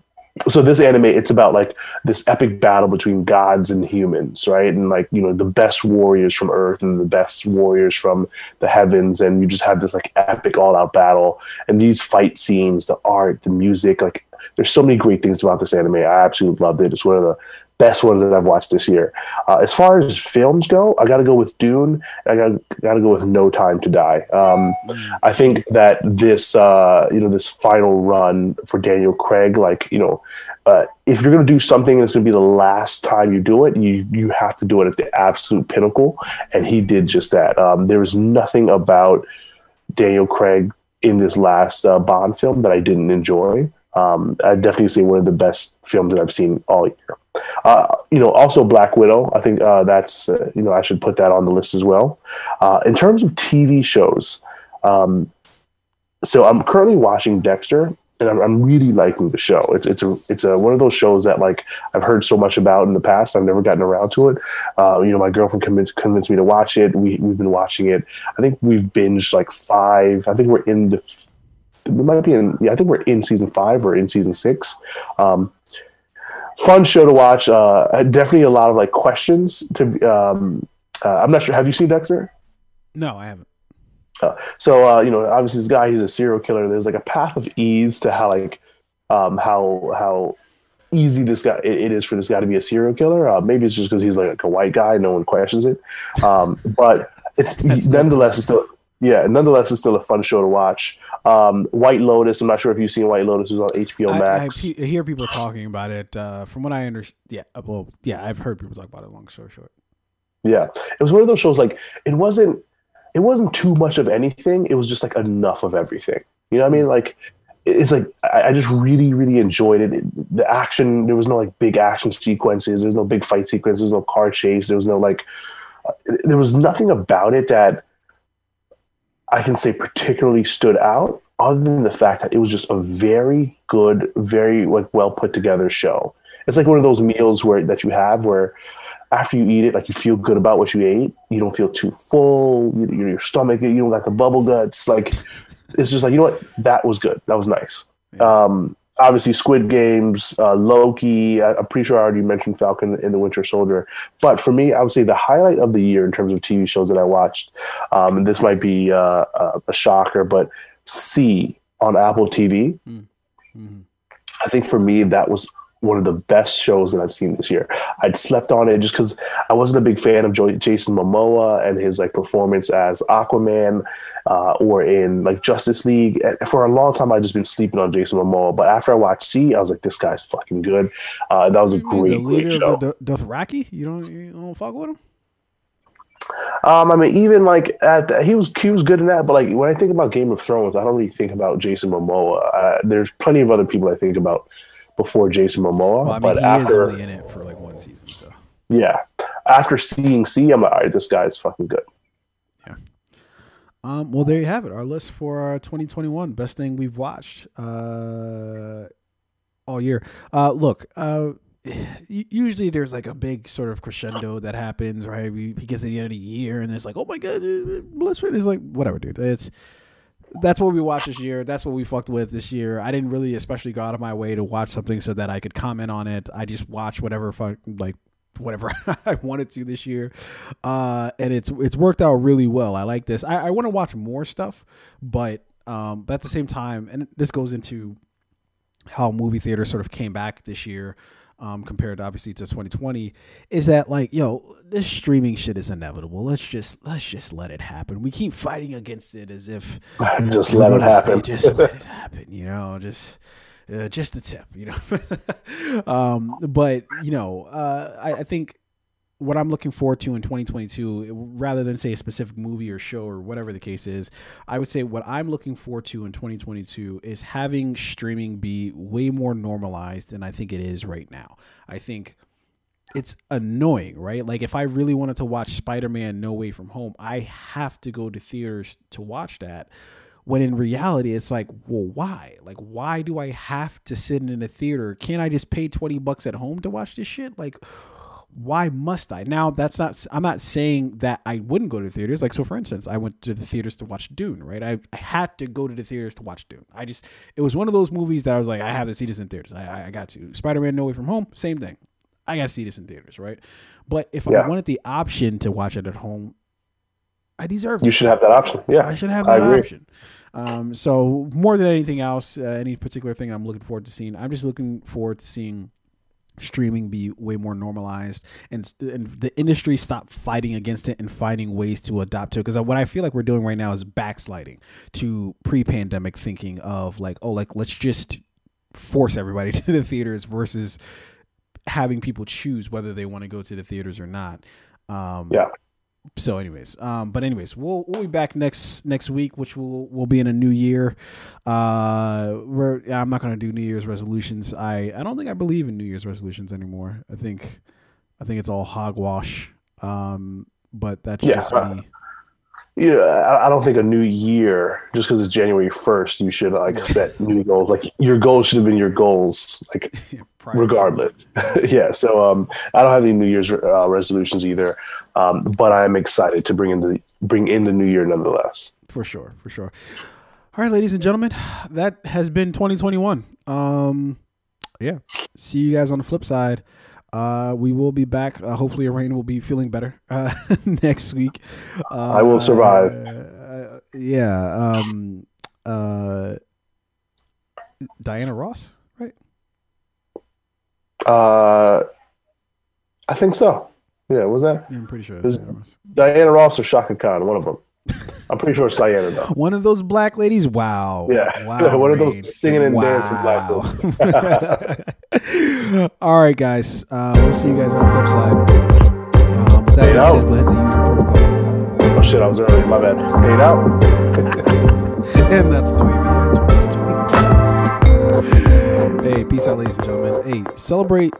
B: so this anime it's about like this epic battle between gods and humans right? And like you know the best warriors from earth and the best warriors from the heavens. And you just have this like epic all out battle. And these fight scenes the art the music like there's so many great things about this anime. I absolutely loved it. It's one of the best ones that I've watched this year. Uh, as far as films go, I got to go with Dune. I got got to go with No Time to Die. Um, I think that this uh, you know this final run for Daniel Craig, like you know, uh, if you're going to do something it's going to be the last time you do it, you you have to do it at the absolute pinnacle, and he did just that. Um, there was nothing about Daniel Craig in this last uh, Bond film that I didn't enjoy. Um, I definitely say one of the best films that I've seen all year. Uh, you know, also Black Widow. I think uh, that's uh, you know I should put that on the list as well. Uh, in terms of TV shows, um, so I'm currently watching Dexter, and I'm, I'm, really liking the show. It's it's a it's a one of those shows that like I've heard so much about in the past. I've never gotten around to it. Uh, you know, my girlfriend convinced convinced me to watch it. We we've been watching it. I think we've binged like five. I think we're in the we might be in yeah i think we're in season five or in season six. Um, fun show to watch. Uh, definitely a lot of like questions to um, uh, i'm not sure have you seen dexter?
A: No i haven't.
B: Uh, so uh, you know obviously this guy he's a serial killer. There's like a path of ease to how like um, how how easy this guy it, it is for this guy to be a serial killer. Uh, maybe it's just because he's like a white guy no one questions it. Um, but it's nonetheless still yeah nonetheless it's still a fun show to watch um, White Lotus. I'm not sure if you've seen White Lotus. It was on HBO Max.
A: I, I hear people talking about it. Uh, from what I understand, yeah, well, yeah, I've heard people talk about it. Long story short.
B: Yeah, it was one of those shows. Like it wasn't. It wasn't too much of anything. It was just like enough of everything. You know what I mean? Like it's like I, just really, really enjoyed it. it. The action. There was no like big action sequences. There was no big fight sequences. There was no car chase. There was no like. Uh, there was nothing about it that I can say particularly stood out, other than the fact that it was just a very good, very like well put together show. It's like one of those meals where that you have where after you eat it, like you feel good about what you ate. You don't feel too full. You, your stomach, you don't got the bubble guts. Like it's just like you know what, that was good. That was nice. Um, obviously Squid Games, uh, Loki. I, am pretty sure I already mentioned Falcon and the Winter Soldier. But for me, I would say the highlight of the year in terms of TV shows that I watched, um, and this might be uh, a shocker, but See on Apple TV. Mm-hmm. I think for me, that was one of the best shows that I've seen this year. I'd slept on it just because I wasn't a big fan of Jason Momoa and his like performance as Aquaman uh, or in like Justice League. For a long time, I'd just been sleeping on Jason Momoa. But after I watched See, I was like, this guy's fucking good. Uh, that was a great, the leader great show. Of
A: the Dothraki? You don't, you don't fuck with him?
B: Um, I mean, even like at he was he was good in that, but like when I think about Game of Thrones, I don't really think about Jason Momoa. Uh, there's plenty of other people I think about before Jason Momoa. Well, I mean, but after,
A: only in it for like one season, so
B: yeah. After seeing See, I'm like, all right, this guy's fucking good.
A: Um. Well, there you have it. Our list for our 2021 best thing we've watched uh, all year. Uh, look. Uh, usually there's like a big sort of crescendo that happens, right? We, he gets to the end of the year and it's like, oh my god, bless me. It's like whatever, dude. It's that's what we watched this year. That's what we fucked with this year. I didn't really, especially, go out of my way to watch something so that I could comment on it. I just watched whatever fuck like whatever [LAUGHS] I wanted to this year, uh, and it's it's worked out really well. I like this. I, I want to watch more stuff, but um, but at the same time, and this goes into how movie theater sort of came back this year um, compared to obviously to 2020 is that like yo this streaming shit is inevitable let's just let's just let it happen we keep fighting against it as if [LAUGHS]
B: just let it happen
A: just let it [LAUGHS] happen you know just uh, just a tip you know [LAUGHS] um, but you know uh, I, I think what I'm looking forward to in 2022, rather than say a specific movie or show or whatever the case is, I would say what I'm looking forward to in 2022 is having streaming be way more normalized than I think it is right now. I think it's annoying, right? Like if I really wanted to watch Spider-Man No Way From Home, I have to go to theaters to watch that. When in reality, it's like, well, why? Like, why do I have to sit in a theater? Can't I just pay 20 bucks at home to watch this shit? Like, why must I? Now that's not. I'm not saying that I wouldn't go to the theaters. Like so, for instance, I went to the theaters to watch Dune. Right, I, I had to go to the theaters to watch Dune. I just it was one of those movies that I was like, I have to see this in theaters. I I, I got to. Spider Man No Way From Home, same thing. I got to see this in theaters, right? But if
B: Yeah.
A: I wanted the option to watch it at home, I deserve.
B: You
A: it.
B: should have that option. Yeah,
A: I should have that option. Um, so more than anything else, uh, any particular thing I'm looking forward to seeing, I'm just looking forward to seeing streaming be way more normalized and, and the industry stop fighting against it and finding ways to adopt to it because what i feel like we're doing right now is backsliding to pre-pandemic thinking of like oh like let's just force everybody [LAUGHS] to the theaters versus having people choose whether they want to go to the theaters or not um
B: Yeah.
A: So anyways um but anyways we'll we'll be back next next week which will will be in a new year. Uh we're i'm not gonna do new year's resolutions. I i don't think i believe in new year's resolutions anymore. I think i think it's all hogwash. Um but that's
B: Yeah.
A: just me
B: Yeah, I, I don't think a new year just because it's January first, you should like set new goals. Like your goals should have been your goals, like [LAUGHS]
A: to-
B: regardless. [LAUGHS] yeah. So um, I don't have any New Year's uh, resolutions either, um, but I'm excited to bring in the bring in the new year nonetheless.
A: for sure for sure all right ladies and gentlemen that has been 2021 um yeah see you guys on the flip side uh we will be back uh, hopefully Rain will be feeling better [LAUGHS] uh [LAUGHS] next week uh,
B: I will survive.
A: uh, yeah um uh diana ross right
B: Uh, I think so. Yeah, was that
A: yeah, i'm pretty sure
B: Is-
A: that's diana ross
B: Diana Ross or Chaka Khan? One of them. I'm pretty sure it's Diana though.
A: one of those black ladies wow
B: Yeah.
A: wow [LAUGHS]
B: One of those singing and dancing black
A: wow. [LAUGHS] all right guys uh we'll see you guys on the flip side um with that being
B: out.
A: said we'll hit the usual protocol
B: Oh shit, I was early. My bad. Paid out. [LAUGHS]
A: and that's the way we end. Hey, peace out, ladies and gentlemen. Hey, celebrate